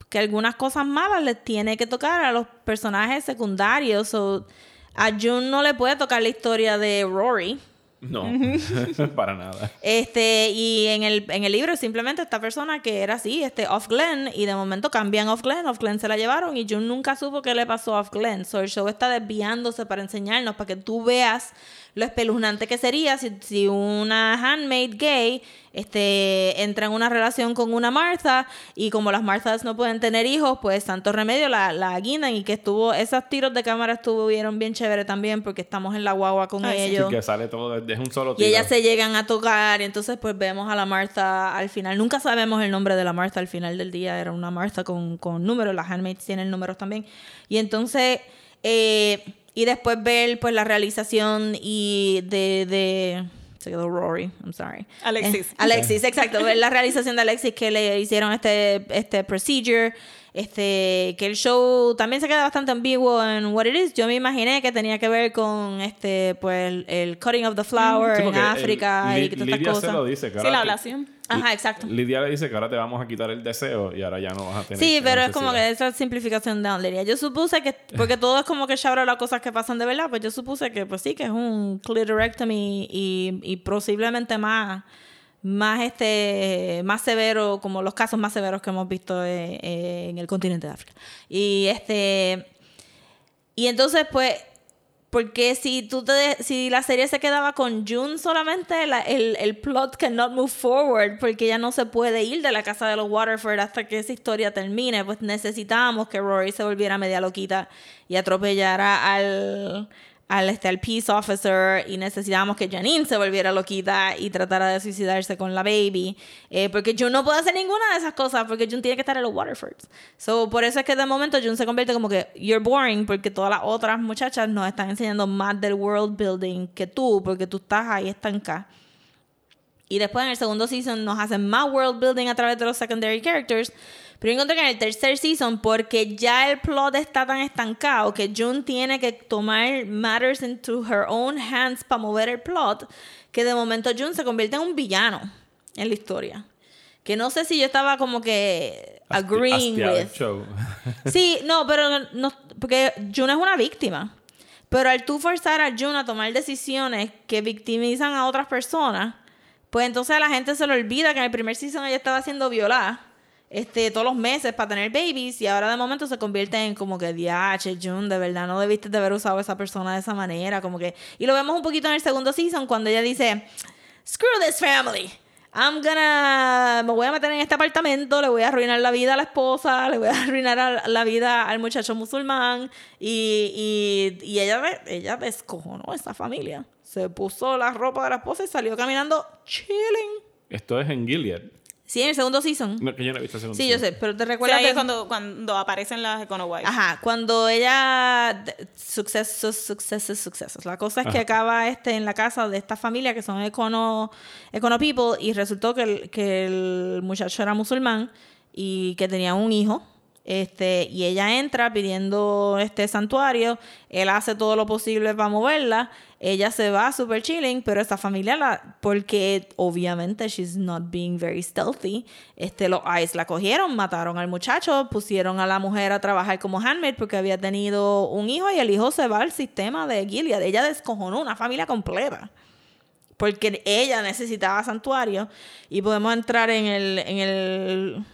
que algunas cosas malas les tiene que tocar a los personajes secundarios. So, a June no le puede tocar la historia de Rory. No, para nada. Este, y en el, en el libro simplemente esta persona que era así, este Off Glen, y de momento cambian Off Glen, Off Glen se la llevaron y June nunca supo qué le pasó a Off Glen. So el show está desviándose para enseñarnos, para que tú veas lo espeluznante que sería si, si una handmaid gay este, entra en una relación con una Martha y como las Marthas no pueden tener hijos, pues santo remedio la, la guindan y que estuvo, esos tiros de cámara estuvieron bien chévere también porque estamos en la guagua con Ay, ellos. Sí, que sale todo desde un solo Y tiro. ellas se llegan a tocar, y entonces pues vemos a la Martha al final. Nunca sabemos el nombre de la Martha al final del día, era una Martha con, con números, las handmaids tienen números también. Y entonces, eh, y después ver pues la realización y de... de se quedó Rory, I'm sorry. Alexis. Eh, Alexis, exacto. Ver la realización de Alexis que le hicieron este, este procedure. Este, que el show también se queda bastante ambiguo en what it is. Yo me imaginé que tenía que ver con este, pues, el, cutting of the flower Sí, en África y todas estas se lo cosas. Sí, la ablación. Ajá, exacto. Lidia le dice que ahora te vamos a quitar el deseo y ahora ya no vas a tener. Sí, pero es como que esa simplificación de Lidia. Yo supuse que, porque todo es como que shout out a cosas que pasan de verdad, pues yo supuse que, pues sí, que es un clitorectomy y, y posiblemente más, más este, más severo, como los casos más severos que hemos visto eh, eh, en el continente de África. Y este, y entonces, pues, porque si tú te si la serie se quedaba con June solamente, la- el, el plot cannot move forward, porque ella no se puede ir de la casa de los Waterford hasta que esa historia termine, pues necesitábamos que Rory se volviera media loquita y atropellara al al, este, al peace officer y necesitábamos que Janine se volviera loquita y tratara de suicidarse con la baby. Eh, porque June no puede hacer ninguna de esas cosas porque June tiene que estar en los Waterfords. So, por eso es que de momento June se convierte como que you're boring porque todas las otras muchachas nos están enseñando más del world building que tú porque tú estás ahí estancada. Y después en el segundo season nos hacen más world building a través de los secondary characters. Pero yo encontré que en el tercer season, porque ya el plot está tan estancado que June tiene que tomar matters into her own hands para mover el plot, que de momento June se convierte en un villano en la historia. Que no sé si yo estaba como que agreeing with. show. Sí, no, pero no, porque June es una víctima. Pero al tú forzar a June a tomar decisiones que victimizan a otras personas, pues entonces a la gente se le olvida que en el primer season ella estaba siendo violada este, todos los meses para tener babies y ahora de momento se convierte en como que, diache, June, de verdad no debiste de haber usado a esa persona de esa manera, como que... Y lo vemos un poquito en el segundo season cuando ella dice, screw this family. I'm gonna, me voy a meter en este apartamento, le voy a arruinar la vida a la esposa, le voy a arruinar la vida al muchacho musulmán y, y, y ella, ella descojonó esa familia. Se puso la ropa de la esposa y salió caminando chilling. Esto es en Gilead. Sí, en el segundo season. No, que yo no he visto el segundo Sí, yo sé, pero te Sí, recuerdas ahí de- es cuando, cuando aparecen las Econowives. Ajá, cuando ella sucesos, sucesos, sucesos. La cosa es que acaba este en la casa de esta familia que son econo, econo people y resultó que el, que el muchacho era musulmán y que tenía un hijo. Este, y ella entra pidiendo este santuario, él hace todo lo posible para moverla, ella se va super chilling, pero esta familia la, porque obviamente she's not being very stealthy, este, los ICE la cogieron, mataron al muchacho, pusieron a la mujer a trabajar como handmaid porque había tenido un hijo y el hijo se va al sistema de Gilead, ella descojonó una familia completa porque ella necesitaba santuario. Y podemos entrar en el, en el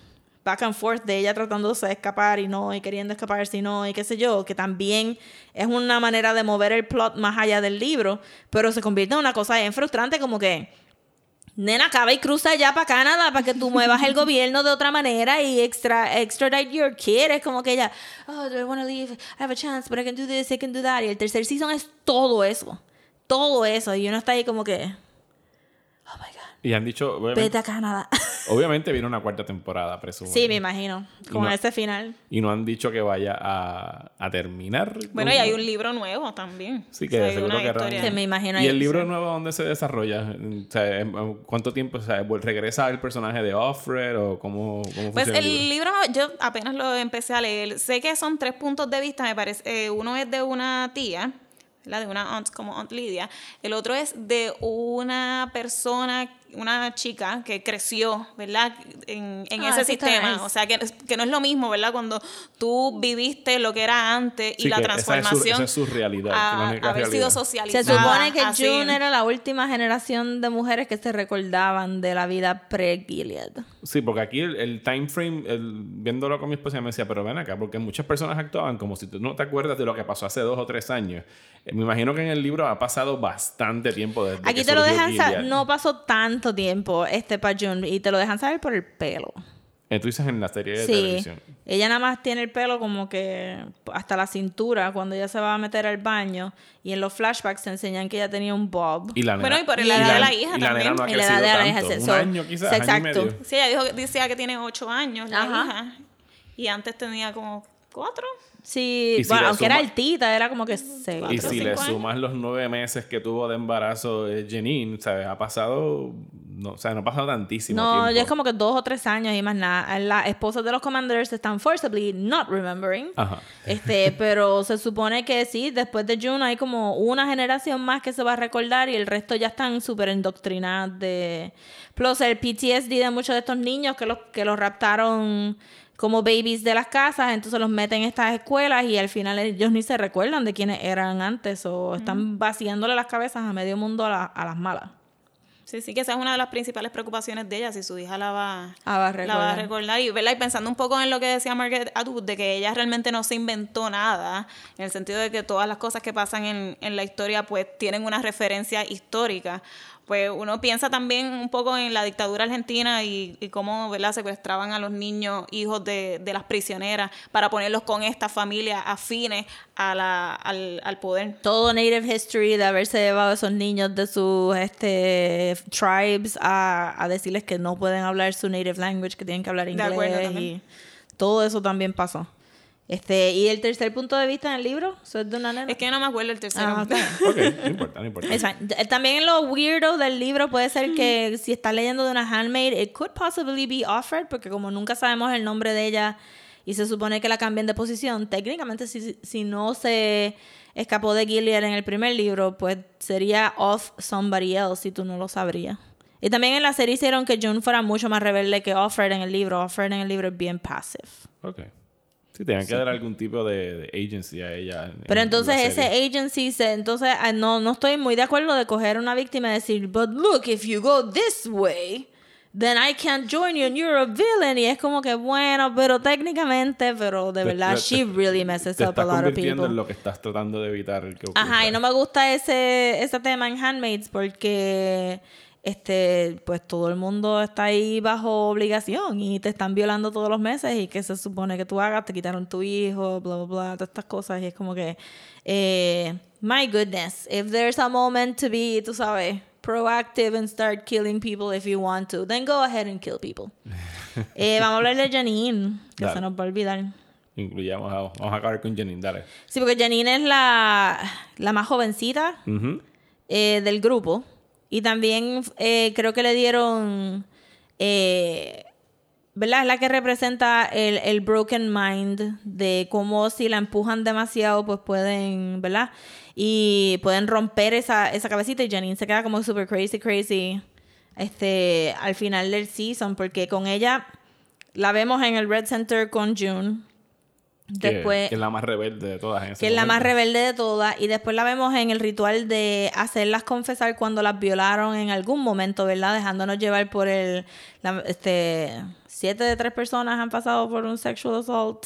back and forth de ella tratándose de escapar y no, y queriendo escapar si no, y qué sé yo, que también es una manera de mover el plot más allá del libro, pero se convierte en una cosa bien frustrante como que, nena, acaba y cruza ya para Canadá para que tú muevas el gobierno de otra manera y extra, extradite your kid. Es como que ella, oh, do I want to leave? I have a chance, but I can do this, I can do that. Y el tercer season es todo eso. Todo eso. Y uno está ahí como que, oh my God, Y han dicho, vete a Canadá. Obviamente viene una cuarta temporada, presumo. Sí, me imagino. Con no- ese final. Y no han dicho que vaya a, a terminar. Bueno, ¿no? y hay un libro nuevo también. Sí, O que sea, seguro que me imagino ¿Y el libro nuevo dónde se desarrolla? O sea, ¿en- ¿Cuánto tiempo? O sea, ¿Regresa el personaje de Offred o cómo, cómo Pues funciona el libro, yo apenas lo empecé a leer. Sé que son tres puntos de vista, me parece. Eh, uno es de una tía, la de una aunt como Aunt Lidia. El otro es de una persona, una chica que creció, ¿verdad? En, en Ah, ese sistema. nice. O sea, que, que no es lo mismo, ¿verdad? Cuando tú viviste lo que era antes y Sí, la que esa es su- transformación. esa es su realidad, a- haber realidad. sido Se socializada. supone que así. June era la última generación de mujeres que se recordaban de la vida pre-Gilead. Sí, porque aquí el, el time frame, el- viéndolo con mi esposa, me decía, pero ven acá, porque muchas personas actuaban como si tú no te acuerdas de lo que pasó hace dos o tres años. Eh, me imagino que en el libro ha pasado bastante tiempo desde Aquí que te lo dejan no pasó tanto tiempo este para June y te lo dejan saber por el pelo. Eh, tú dices en la serie de Sí, televisión. ella nada más tiene el pelo como que hasta la cintura cuando ella se va a meter al baño y en los flashbacks te enseñan que ella tenía un bob. Y la Bueno, y por la y edad de la hija y la nena también. no ha Y la edad de la hija, sí, Un so- año quizás, sí, año y exacto. medio. Sí, ella dijo, decía que tiene ocho años la Ajá. hija. Y antes tenía como cuatro. Sí, Y si bueno, le aunque era altita, era como que seis. Y si le años. sumas los nueve meses que tuvo de embarazo eh, Janine, ¿sabes? Ha pasado... No, o sea, no ha pasado tantísimo No, tiempo. ya es como que dos o tres años y más nada. Las esposas de los commanders están forcibly not remembering. Ajá. Este, pero se supone que sí, después de June hay como una generación más que se va a recordar y el resto ya están súper indoctrinadas de... Plus el PTSD de muchos de estos niños que los, que los raptaron como babies de las casas, entonces los meten en estas escuelas y al final ellos ni se recuerdan de quiénes eran antes o están vaciándole las cabezas a medio mundo a, la- a las malas. Sí, sí, que esa es una de las principales preocupaciones de ella, si su hija la va, Ah, va a la va a recordar. recordar. Y, ¿verdad? y pensando un poco en lo que decía Margaret Atwood, de que ella realmente no se inventó nada, en el sentido de que todas las cosas que pasan en, en la historia pues tienen una referencia histórica. Pues uno piensa también un poco en la dictadura argentina y, y cómo ¿verdad? secuestraban a los niños, hijos de, de las prisioneras, para ponerlos con estas familias afines a la, al, al poder. todo Native History de haberse llevado a esos niños de sus este, tribes a, a decirles que no pueden hablar su native language, que tienen que hablar inglés acuerdo y todo eso también pasó. Este, y el tercer punto de vista en el libro, eso es de una nena. Es que no me acuerdo el tercero. Ah, está bien. Ok, no importa, no importa. It's fine. D- También lo weirdo del libro puede ser que si estás leyendo de una handmaid, it could possibly be offered, porque como nunca sabemos el nombre de ella y se supone que la cambian de posición, técnicamente si, si no se escapó de Gilead en el primer libro, pues sería off somebody else y tú no lo sabrías. Y también en la serie hicieron que June fuera mucho más rebelde que Offred en el libro. Offred en el libro es bien passive. Ok. Sí, tenían que dar algún tipo de, de agency a ella. Pero en entonces ese agency, se, entonces ah, no, no estoy muy de acuerdo de coger una víctima y decir, but look, if you go this way, then I can't join you and you're a villain. Y es como que, bueno, pero técnicamente, pero de verdad, te- she really messes Te up a lot of people. en lo que estás tratando de evitar el que ocurra. Ajá, y no me gusta ese, ese tema en Handmaids porque este pues todo el mundo está ahí bajo obligación y te están violando todos los meses y que se supone que tú hagas, te quitaron tu hijo, bla, bla, bla, todas estas cosas y es como que, eh, my goodness, if there's a moment to be, tú sabes, proactive and start killing people if you want to, then go ahead and kill people. Eh, vamos a hablar de Janine, que Dale. se nos va a olvidar. Incluyamos a, vamos a acabar con Janine, dale. Sí, porque Janine es la, la más jovencita Ujú. eh, del grupo. Y también eh, creo que le dieron, eh, ¿verdad? Es la que representa el, el broken mind de cómo si la empujan demasiado, pues pueden, ¿verdad? Y pueden romper esa, esa cabecita y Janine se queda como super crazy, crazy este, al final del season, porque con ella la vemos en el Red Center con June. Que- Después, que es la más rebelde de todas. que es la más rebelde de todas. Y después la vemos en el ritual de hacerlas confesar cuando las violaron en algún momento, ¿verdad? Dejándonos llevar por el... la- este, siete de tres personas han pasado por un sexual assault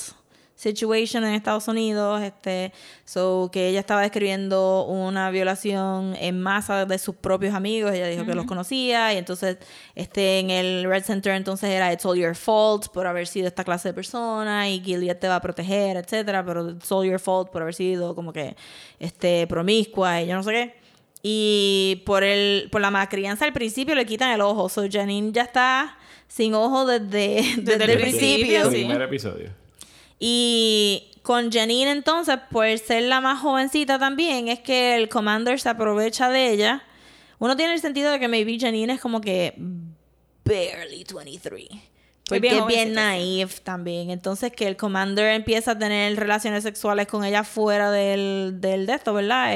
situation en Estados Unidos. Este, so que ella estaba describiendo una violación en masa de sus propios amigos. Ella dijo que los conocía. Y entonces, este, en el Red Center entonces era It's all your fault por haber sido esta clase de persona. Y Gilead te va a proteger, etcétera. Pero it's all your fault por haber sido como que este promiscua y yo no sé qué. Y por el por la malcrianza al principio le quitan el ojo. So Janine ya está sin ojo desde, desde, el el principio, principio. sí. Primer episodio. Y con Janine entonces, por ser la más jovencita también, es que el Commander se aprovecha de ella. Uno tiene el sentido de que maybe Janine es como que barely 23. Porque bien es bien naive también. Entonces que el Commander empieza a tener relaciones sexuales con ella fuera del, del de esto, ¿verdad?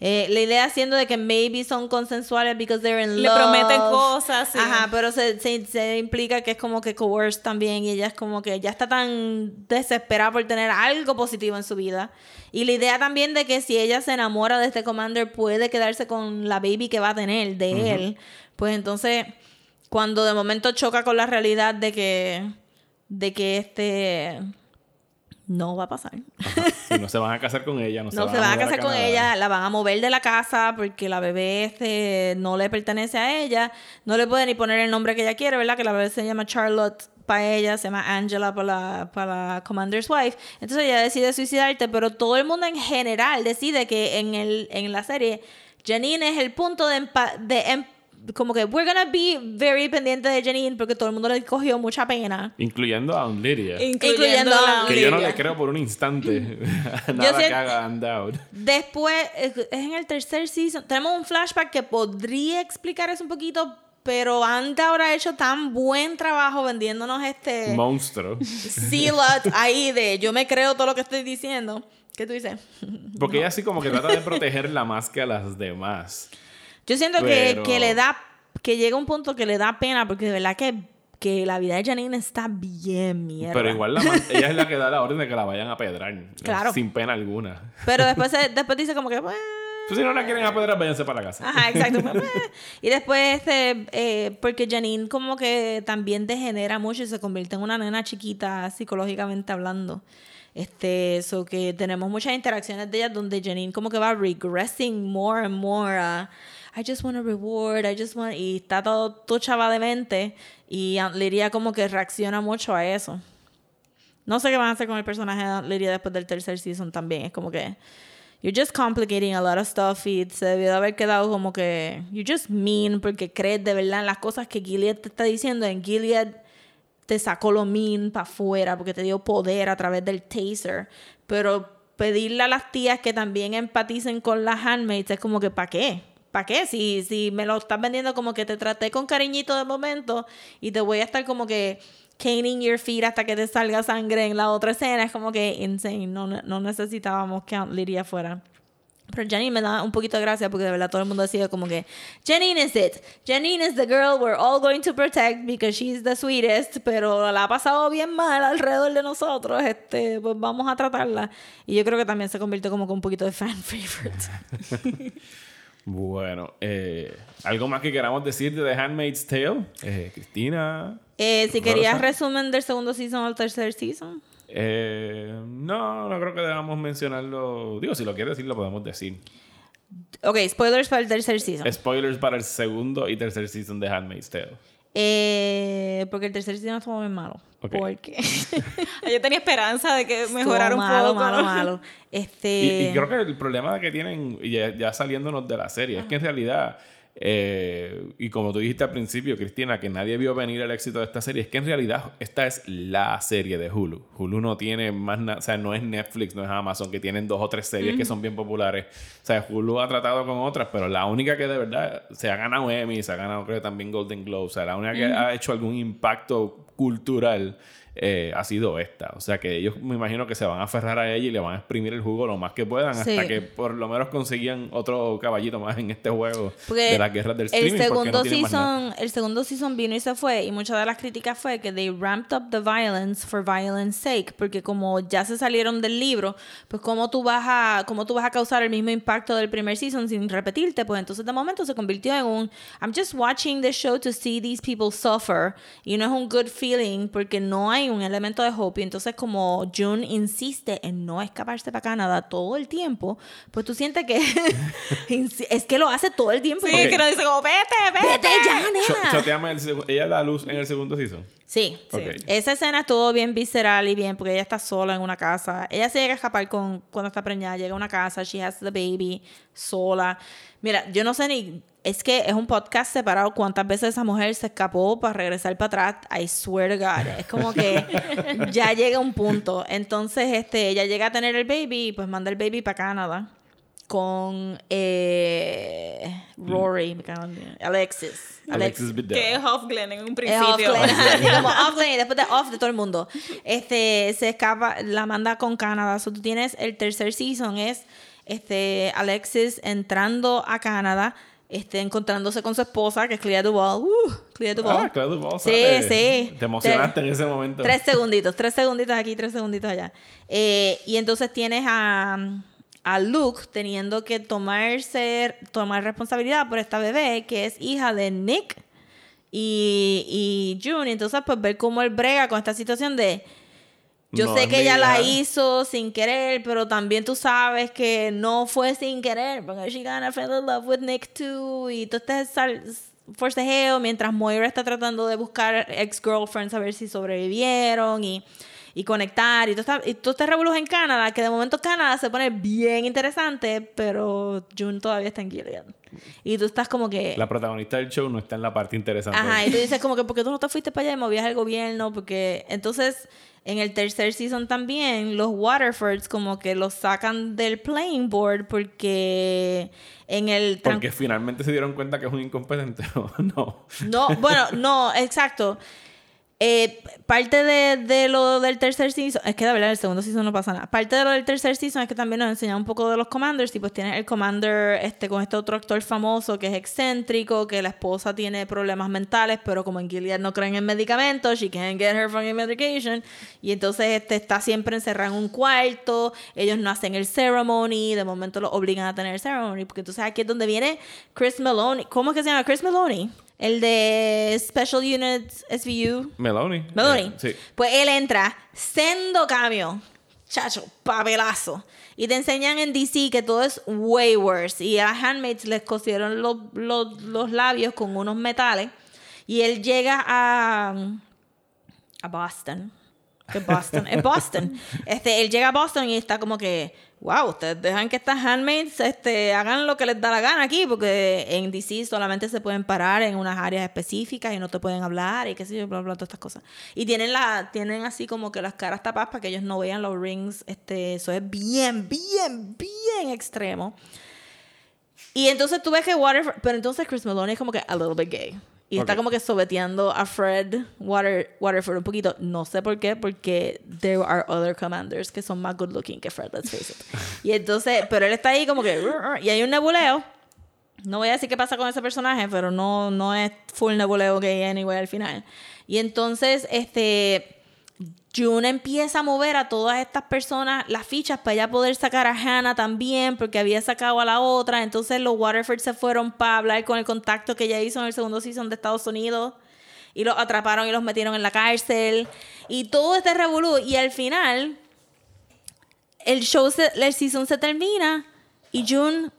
Eh, la idea siendo de que maybe son consensuales because they're in Le love. prometen cosas, sí. Ajá, pero se, se, se implica que es como que coerced también y ella es como que ya está tan desesperada por tener algo positivo en su vida. Y la idea también de que si ella se enamora de este commander puede quedarse con la baby que va a tener de él. Pues entonces, cuando de momento choca con la realidad de que, de que este no va a pasar. Si no se van a casar con ella, no, No se van a casar con ella, la van a mover de la casa porque la bebé este no le pertenece a ella, no le puede ni poner el nombre que ella quiere, ¿verdad? Que la bebé se llama Charlotte para ella, se llama Angela para la, para la Commander's Wife. Entonces ella decide suicidarte, pero todo el mundo en general decide que en, el, en la serie Janine es el punto de, empa- de em- como que we're gonna be very pendiente de Janine porque todo el mundo le cogió mucha pena. Incluyendo a un Lydia. Incluyendo a que yo no le creo por un instante nada sé- que haga Undoubted. Después, es en el tercer season, tenemos un flashback que podría explicar eso un poquito, pero Anda ahora ha hecho tan buen trabajo vendiéndonos este Monstruo. Sealot ahí de yo me creo todo lo que estoy diciendo. ¿Qué tú dices? Porque ella así como que trata de protegerla más que a las demás. Yo siento Pero- que, que le da, que llega un punto que le da pena, porque de verdad que, que la vida de Janine está bien mierda. Pero igual la man- ella es la que da la orden de que la vayan a pedrar. Claro. Sin pena alguna. Pero después, se- después dice como que, "Pues, Pues si no la quieren apedrar, váyanse para la casa. Ajá, exacto. Pues, eh. y después, este, eh, porque Janine como que también degenera mucho y se convierte en una nena chiquita psicológicamente hablando. Este, so que tenemos muchas interacciones de ella donde Janine como que va regressing more and more a I just want a reward, I just want y está todo, todo chava de mente y Lydia como que reacciona mucho a eso. No sé qué van a hacer con el personaje de Aunt Lydia después del tercer season también. Es como que you're just complicating a lot of stuff y se debió de haber quedado como que you're just mean porque crees de verdad en las cosas que Gilead te está diciendo. En Gilead te sacó lo mean para afuera porque te dio poder a través del taser. Pero pedirle a las tías que también empaticen con las handmaids es como que ¿para qué? ¿Para qué? Si, si me lo estás vendiendo como que te traté con cariñito de momento y te voy a estar como que caning your feet hasta que te salga sangre en la otra escena, es como que insane. No, no necesitábamos que Aunt Lydia fuera. Pero Janine me da un poquito de gracia porque de verdad todo el mundo decide como que Janine is it. Janine is the girl we're all going to protect because she's the sweetest, pero la ha pasado bien mal alrededor de nosotros. Este, pues vamos a tratarla. Y yo creo que también se convirtió como que un poquito de fan favorite. Bueno, eh, ¿algo más que queramos decir de The Handmaid's Tale? Eh, Cristina. Eh, si querías resumen del segundo season o tercer season. No, no creo que debamos mencionarlo. Digo, si lo quieres decir, lo podemos decir. Ok, spoilers para el tercer season. Spoilers para el segundo y tercer season de Handmaid's Tale. Eh, porque el tercer season estuvo muy malo. Ok. Porque Yo tenía esperanza de que mejorara un malo, poco. malo, malo. Este... Y, y creo que el problema que tienen, ya saliéndonos de la serie, es que en realidad, eh, y como tú dijiste al principio, Cristina, que nadie vio venir el éxito de esta serie, es que en realidad esta es la serie de Hulu. Hulu no tiene más nada, o sea, no es Netflix, no es Amazon, que tienen dos o tres series que son bien populares. O sea, Hulu ha tratado con otras, pero la única que de verdad se ha ganado Emmy, se ha ganado creo también Golden Globe, o sea, la única que ha hecho algún impacto cultural eh, ha sido esta. O sea que ellos me imagino que se van a aferrar a ella y le van a exprimir el jugo lo más que puedan Sí. hasta que por lo menos consigan otro caballito más en este juego Porque de las guerras del el streaming. porque segundo no season, el segundo season vino y se fue y muchas de las críticas fue que they ramped up the violence for violence sake, porque como ya se salieron del libro, pues cómo tú vas a cómo tú vas a causar el mismo impacto del primer season sin repetirte, pues entonces de momento se convirtió en un I'm just watching the show to see these people suffer y no es un good feeling porque no hay un elemento de hope y entonces como June insiste en no escaparse para Canadá todo el tiempo, pues tú sientes que es que lo hace todo el tiempo. Sí, y Ok. que nos dice como, vete, vete. Vete ya, Cho- nena. choteame el ella da luz en el segundo season. Sí, Ok. Esa escena estuvo bien visceral y bien, porque ella está sola en una casa. Ella se llega a escapar con, cuando está preñada, llega a una casa, she has the baby, sola. Mira, yo no sé ni, es que es un podcast separado cuántas veces esa mujer se escapó para regresar para atrás. I swear to God. Es como que ya llega un punto. Entonces, este, ella llega a tener el baby y pues manda el baby para Canadá con eh, Rory, me cago en- Alexis. Alexis Bledel. Que es Off Glen en un Es principio. Offline, así como offline y después de off de todo el mundo. Este se escapa, la manda con Canadá. So, tú tienes el tercer season, es este Alexis entrando a Canadá, este, encontrándose con su esposa, que es Clea Duval. Uh, Clea Duval. Ah, claro, vos Sí, sabes. sí. Te emocionaste en ese momento. Tres segunditos, tres segunditos aquí, tres segunditos allá. Eh, y entonces tienes a, a Luke teniendo que tomarse, tomar responsabilidad por esta bebé que es hija de Nick y, y June. Entonces, pues ver cómo él brega con esta situación de. Yo No sé que ella la hizo sin querer, pero también tú sabes que no fue sin querer, porque she gonna fell in love with Nick too, y tú estás forcejeo mientras Moira está tratando de buscar ex-girlfriends a ver si sobrevivieron y, y conectar, y tú, estás, y revolucionas en Canadá, que de momento Canadá se pone bien interesante, pero June todavía está en Gilead. Y tú estás como que... La protagonista del show no está en la parte interesante. Ajá, y tú dices como que porque tú no te fuiste para allá y movías el gobierno, porque entonces en el tercer season también los Waterfords como que los sacan del playing board porque en el Porque finalmente se dieron cuenta que es un incompetente. ¿o no. no, bueno, no, exacto. Eh, parte de, lo del tercer season, es que de verdad el segundo season no pasa nada. Parte de lo del tercer season es que también nos enseñan un poco de los commanders. Y pues tienes el commander este, con este otro actor famoso que es excéntrico, que la esposa tiene problemas mentales, pero como en Gilead no creen en medicamentos, she can't get her fucking medication. Y entonces este está siempre encerrado en un cuarto. Ellos no hacen el ceremony, de momento lo obligan a tener el ceremony. Porque entonces aquí es donde viene Chris Maloney. ¿Cómo es que se llama? Chris Maloney. El de Special Units SVU. Meloni. Meloni. Eh, sí. Pues él entra, sendo cambio, chacho, papelazo. Y te enseñan en DC que todo es way worse. Y a Handmaids les cosieron los, los, los labios con unos metales. Y él llega a, a Boston. Que Boston, es Boston. Este, él llega a Boston y está como que, wow, ustedes dejan que estas handmaids este, hagan lo que les da la gana aquí, porque en DC solamente se pueden parar en unas áreas específicas y no te pueden hablar y qué sé yo, bla, bla, todas estas cosas. Y tienen, la, tienen así como que las caras tapadas para que ellos no vean los rings. Este, eso es bien, bien, bien extremo. Y entonces tú ves que Waterford, pero entonces Chris Maloney es como que a little bit gay. Y está como que sobeteando a Fred Water, Waterford un poquito. No sé por qué, porque there are other commanders que son más good looking que Fred, let's face it. Y entonces, pero él está ahí como que, y hay un nebuleo. No voy a decir qué pasa con ese personaje, pero no, no es full nebuleo gay anyway al final. Y entonces, este, June empieza a mover a todas estas personas las fichas para ya poder sacar a Hannah también, porque había sacado a la otra. Entonces los Waterford se fueron para hablar con el contacto que ella hizo en el segundo season de Estados Unidos. Y los atraparon y los metieron en la cárcel. Y todo este revolú. Y al final, el show, el season se termina. Y June,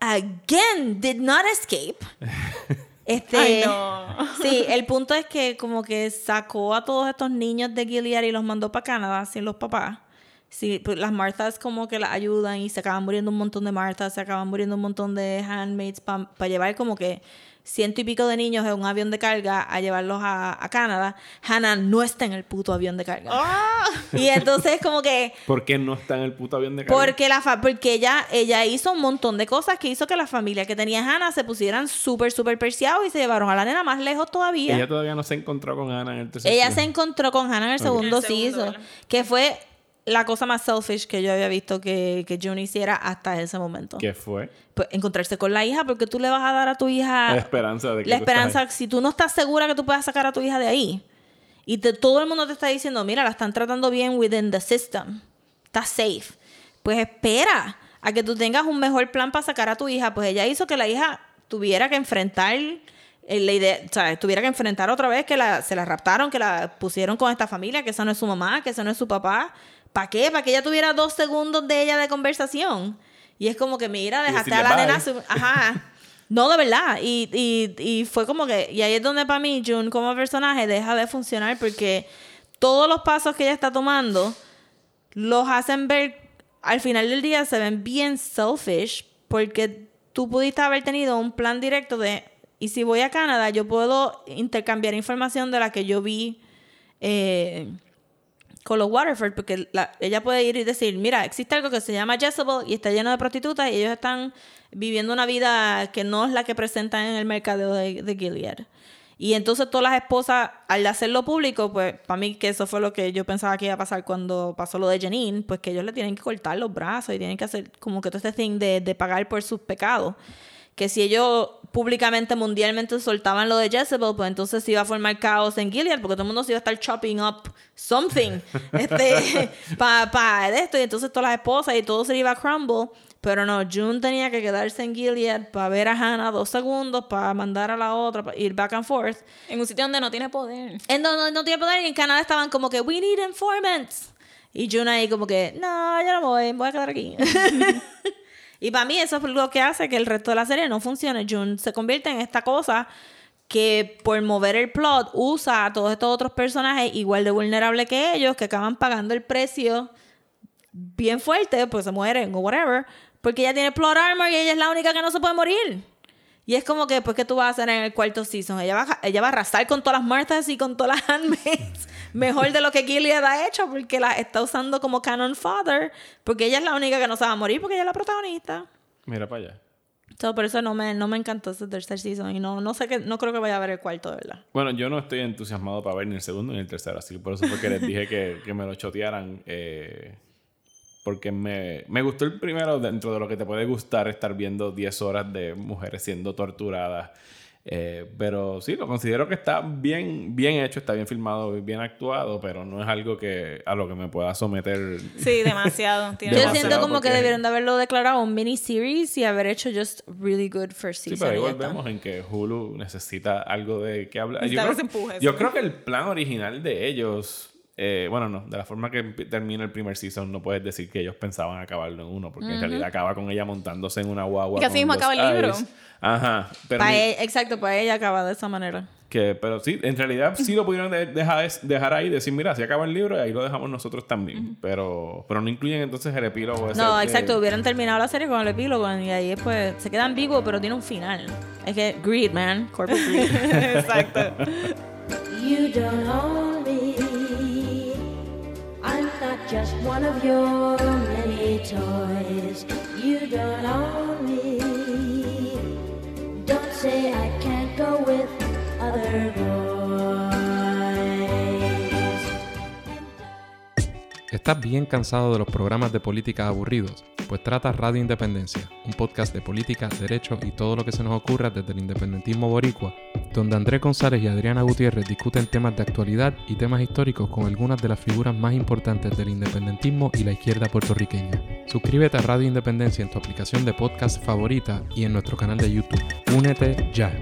again, did not escape. Este, Ay, no. Sí, el punto es que como que sacó a todos estos niños de Gilead y los mandó para Canadá sin los papás. Sí, pues las Marthas como que las ayudan y se acaban muriendo un montón de Marthas, se acaban muriendo un montón de handmaids para llevar como que ciento y pico de niños en un avión de carga a llevarlos a, a Canadá. Hannah no está en el puto avión de carga. Y entonces como que... ¿Por qué no está en el puto avión de carga? Porque, la fa- porque ella, ella hizo un montón de cosas que hizo que la familia que tenía Hannah se pusieran súper, súper perseados y se llevaron a la nena más lejos todavía. Ella todavía no se encontró con Ana en el tercer Ella se encontró con Hannah en el segundo, el segundo, season, ¿verdad? que fue la cosa más selfish que yo había visto que, que June hiciera hasta ese momento. ¿Qué fue? Pues encontrarse con la hija, porque tú le vas a dar a tu hija La esperanza de que la tú esperanza, si tú no estás segura que tú puedas sacar a tu hija de ahí, y te- todo el mundo te está diciendo, mira, la están tratando bien within the system, está safe, pues espera a que tú tengas un mejor plan para sacar a tu hija. Pues ella hizo que la hija tuviera que enfrentar eh, la idea, o sea, tuviera que enfrentar otra vez que la, se la raptaron, que la pusieron con esta familia, que esa no es su mamá, que esa no es su papá. ¿Para qué? Para que ella tuviera dos segundos de ella de conversación. Y es como que, mira, dejaste a la bye. nena... Ajá. No, de verdad. Y, y, y fue como que. Y ahí es donde para mí June como personaje deja de funcionar porque todos los pasos que ella está tomando los hacen ver. Al final del día se ven bien selfish porque tú pudiste haber tenido un plan directo de. Y si voy a Canadá, yo puedo intercambiar información de la que yo vi. eh, con los Waterford, porque la- ella puede ir y decir, mira, existe algo que se llama Jezebel y está lleno de prostitutas y ellos están viviendo una vida que no es la que presentan en el mercado de, de Gilead. Y entonces todas las esposas, al hacerlo público, pues para mí que eso fue lo que yo pensaba que iba a pasar cuando pasó lo de Janine, pues que ellos le tienen que cortar los brazos y tienen que hacer como que todo este thing de, de pagar por sus pecados. Que si ellos públicamente, mundialmente soltaban lo de Jezebel, pues entonces se iba a formar caos en Gilead, porque todo el mundo se iba a estar chopping up something este, para pa esto, y entonces todas las esposas y todo se iba a crumble. Pero no, June tenía que quedarse en Gilead para ver a Hannah dos segundos, para mandar a la otra, para ir back and forth. En un sitio donde no tiene poder. En no, no tiene poder y en Canadá estaban como que, we need informants. Y June ahí como que, no, yo no voy, voy a quedar aquí. y para mí eso es lo que hace que el resto de la serie no funcione. June se convierte en esta cosa que por mover el plot usa a todos estos otros personajes igual de vulnerables que ellos, que acaban pagando el precio bien fuerte, pues se mueren o whatever, porque ella tiene plot armor y ella es la única que no se puede morir. Y es como que, pues, ¿qué tú vas a hacer en el cuarto season? Ella va, ella va a arrasar con todas las muertas y con todas las handmaids. Mejor de lo que Gilead ha hecho, porque la está usando como canon father. Porque ella es la única que no se va a morir, porque ella es la protagonista. Mira para allá. So, por eso no me, no me encantó ese tercer season. Y no, no sé que, no creo que vaya a ver el cuarto, de verdad. Bueno, yo no estoy entusiasmado para ver ni el segundo ni el tercero, así que por eso fue que les dije que, que me lo chotearan. eh, porque me, me gustó el primero dentro de lo que te puede gustar estar viendo 10 horas de mujeres siendo torturadas. Eh, pero sí, lo considero que está bien, bien hecho, está bien filmado, bien actuado, pero no es algo que a lo que me pueda someter. Sí, demasiado. Tiene Yo Demasiado, siento como que porque- debieron de haberlo declarado un miniseries y haber hecho just really good first Sí, season. pero ahí volvemos en que Hulu necesita algo de que hablar. Yo creo, yo sí. creo que el plan original de ellos, eh, bueno, no, de la forma que termina el primer season, no puedes decir que ellos pensaban acabarlo en uno, porque en realidad acaba con ella montándose en una guagua. Y así mismo acaba el libro. Ajá. Pero, Pa' e- exacto, para ella acaba de esa manera. que, pero sí, en realidad sí lo pudieron de- dejar, dejar ahí, decir, mira, si acaba el libro, y ahí lo dejamos nosotros también. pero, pero no incluyen entonces el epílogo. ese No, de- exacto, hubieran terminado la serie con el epílogo y ahí pues se quedan vivos, pero tiene un final. Es que greed, man, corporate greed. Exacto. You don't not just one of your many toys. You don't own me. Don't say I can't go with other boys. ¿Estás bien cansado de los programas de política aburridos? Pues trata Radio Independencia, un podcast de política, derecho y todo lo que se nos ocurra desde el independentismo boricua, donde Andrés González y Adriana Gutiérrez discuten temas de actualidad y temas históricos con algunas de las figuras más importantes del independentismo y la izquierda puertorriqueña. Suscríbete a Radio Independencia en tu aplicación de podcast favorita y en nuestro canal de YouTube. Únete ya.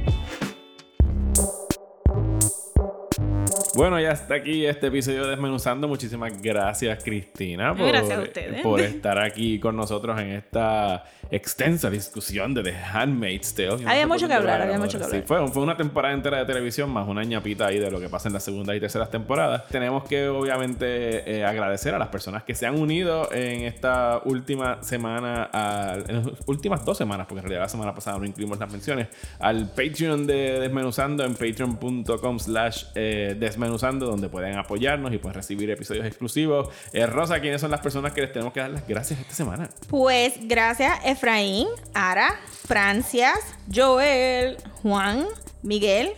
Bueno, ya está aquí este episodio de Desmenuzando. Muchísimas gracias, Cristina, por, Gracias a ustedes. por estar aquí con nosotros en esta extensa discusión de The Handmaid's Tale. No Había mucho que hablar, había mucho que Sí, hablar. fue, fue una temporada entera de televisión más una ñapita ahí de lo que pasa en las segundas y terceras temporadas. Tenemos que, obviamente, eh, agradecer a las personas que se han unido en esta última semana, a- en las últimas dos semanas, porque en realidad la semana pasada no incluimos las menciones, al Patreon de Desmenuzando en patreon.com slash eh, desmenuzando, donde pueden apoyarnos y pueden recibir episodios exclusivos. Eh, Rosa, ¿quiénes son las personas que les tenemos que dar las gracias esta semana? Pues gracias Efraín, Ara, Francias, Joel, Juan, Miguel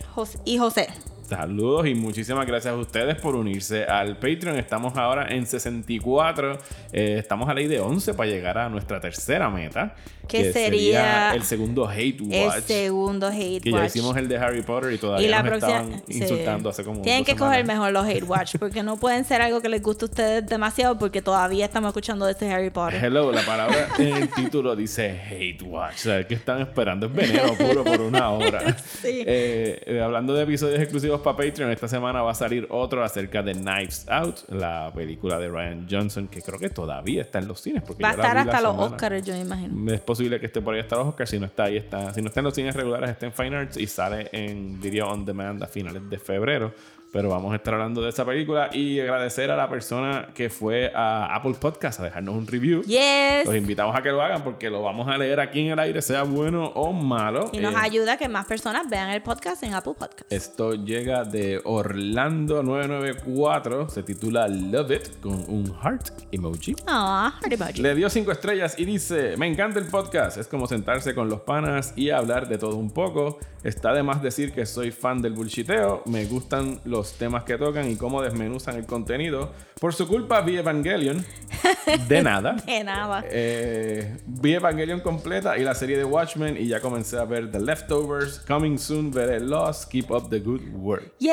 y José. Saludos y muchísimas gracias a ustedes por unirse al Patreon. Estamos ahora en 64. eh, estamos a ley de 11 para llegar a nuestra tercera meta. Que sería el segundo Hate El Watch. segundo hate que watch. ya hicimos el de Harry Potter y todavía y la nos próxima estaban sí. insultando hace como tienen que semanas. coger mejor los hate watch porque no pueden ser algo que les guste a ustedes demasiado porque todavía estamos escuchando de este Harry Potter Hello, la palabra en el título dice Hate Watch. O sea, ¿qué están esperando? Es veneno puro por una hora. Eh, eh, hablando de episodios exclusivos para Patreon, esta semana va a salir otro acerca de Knives Out, la película de Ryan Johnson, que creo que todavía está en los cines. Porque va a estar hasta los. Oscars yo me imagino Es posible que esté por ahí hasta los Oscars. Si no está ahí, está. Si no está en los cines regulares, está en Fine Arts y sale en Video On Demand a finales de febrero. Pero vamos a estar hablando de esa película y agradecer a la persona que fue a Apple Podcast a dejarnos un review. Yes. Los invitamos a que lo hagan porque lo vamos a leer aquí en el aire, sea bueno o malo. Y nos Eh, ayuda a que más personas vean el podcast en Apple Podcast. esto llega de Orlando 994, se titula Love It con un heart emoji. Ah, heart emoji. Le dio cinco estrellas y dice, me encanta el podcast, es como sentarse con los panas y hablar de todo un poco. Está de más decir que soy fan del bullshiteo, me gustan los temas que tocan y cómo desmenuzan el contenido. Por su culpa vi Evangelion, de nada. De nada. Eh, vi Evangelion completa y la serie de Watchmen y ya comencé a ver The Leftovers. Coming soon veré Lost. Keep up the good work. Yay.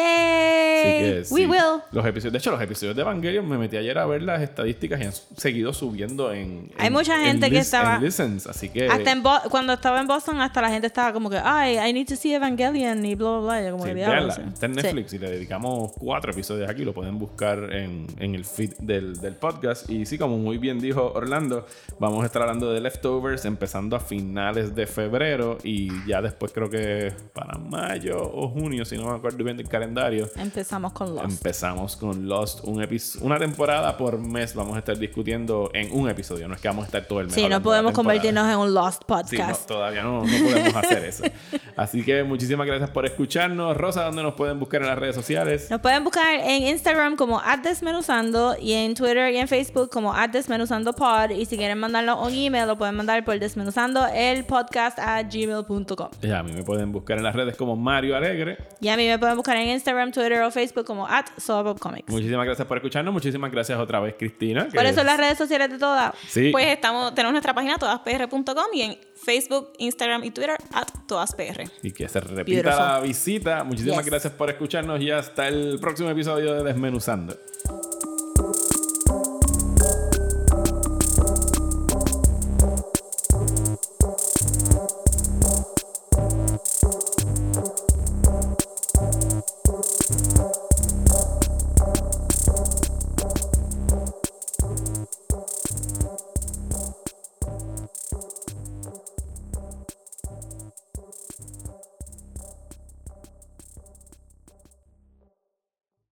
Que sí, We will. Los episodios, de hecho, los episodios de Evangelion me metí ayer a ver las estadísticas y han seguido subiendo en. Hay en- mucha en gente que lis- estaba- en listens, así que. Hasta en Bo- cuando estaba en Boston, hasta la gente estaba como que, ay, I need to see Evangelion y bla, bla, bla. Como Sí, que sí. Está en Sí. Netflix y le dedicamos cuatro episodios aquí. Lo pueden buscar en, en el feed del, del podcast. Y sí, como muy bien dijo Orlando, vamos a estar hablando de Leftovers empezando a finales de febrero y ya después creo que para mayo o junio, si no me acuerdo bien del calendario. Empezamos con Lost. Empezamos con Lost, un una temporada por mes vamos a estar discutiendo en un episodio, no es que vamos a estar todo el mes. Sí, no podemos convertirnos en un Lost Sí, no, podcast. todavía no, no podemos hacer eso. Así que muchísimas gracias por escucharnos. Rosa, ¿dónde nos pueden buscar en las redes sociales? Nos pueden buscar en Instagram como Desmenuzando y en Twitter y en Facebook como @desmenuzandopod y si quieren mandarnos un email lo pueden mandar por desmenuzando el podcast a gmail.com. Y a mí me pueden buscar en las redes como Mario Alegre. Y a mí me pueden buscar en Instagram, Twitter o Facebook como at Comics. Muchísimas gracias por escucharnos. Muchísimas gracias otra vez, Cristina. ¿Cuáles son las redes sociales de todas? Sí. Pues estamos, tenemos nuestra página todaspr.com y en Facebook, Instagram y Twitter at todaspr. Y que se repita Beautiful. la visita. Muchísimas Yes. gracias por escucharnos y hasta el próximo episodio de Desmenuzando.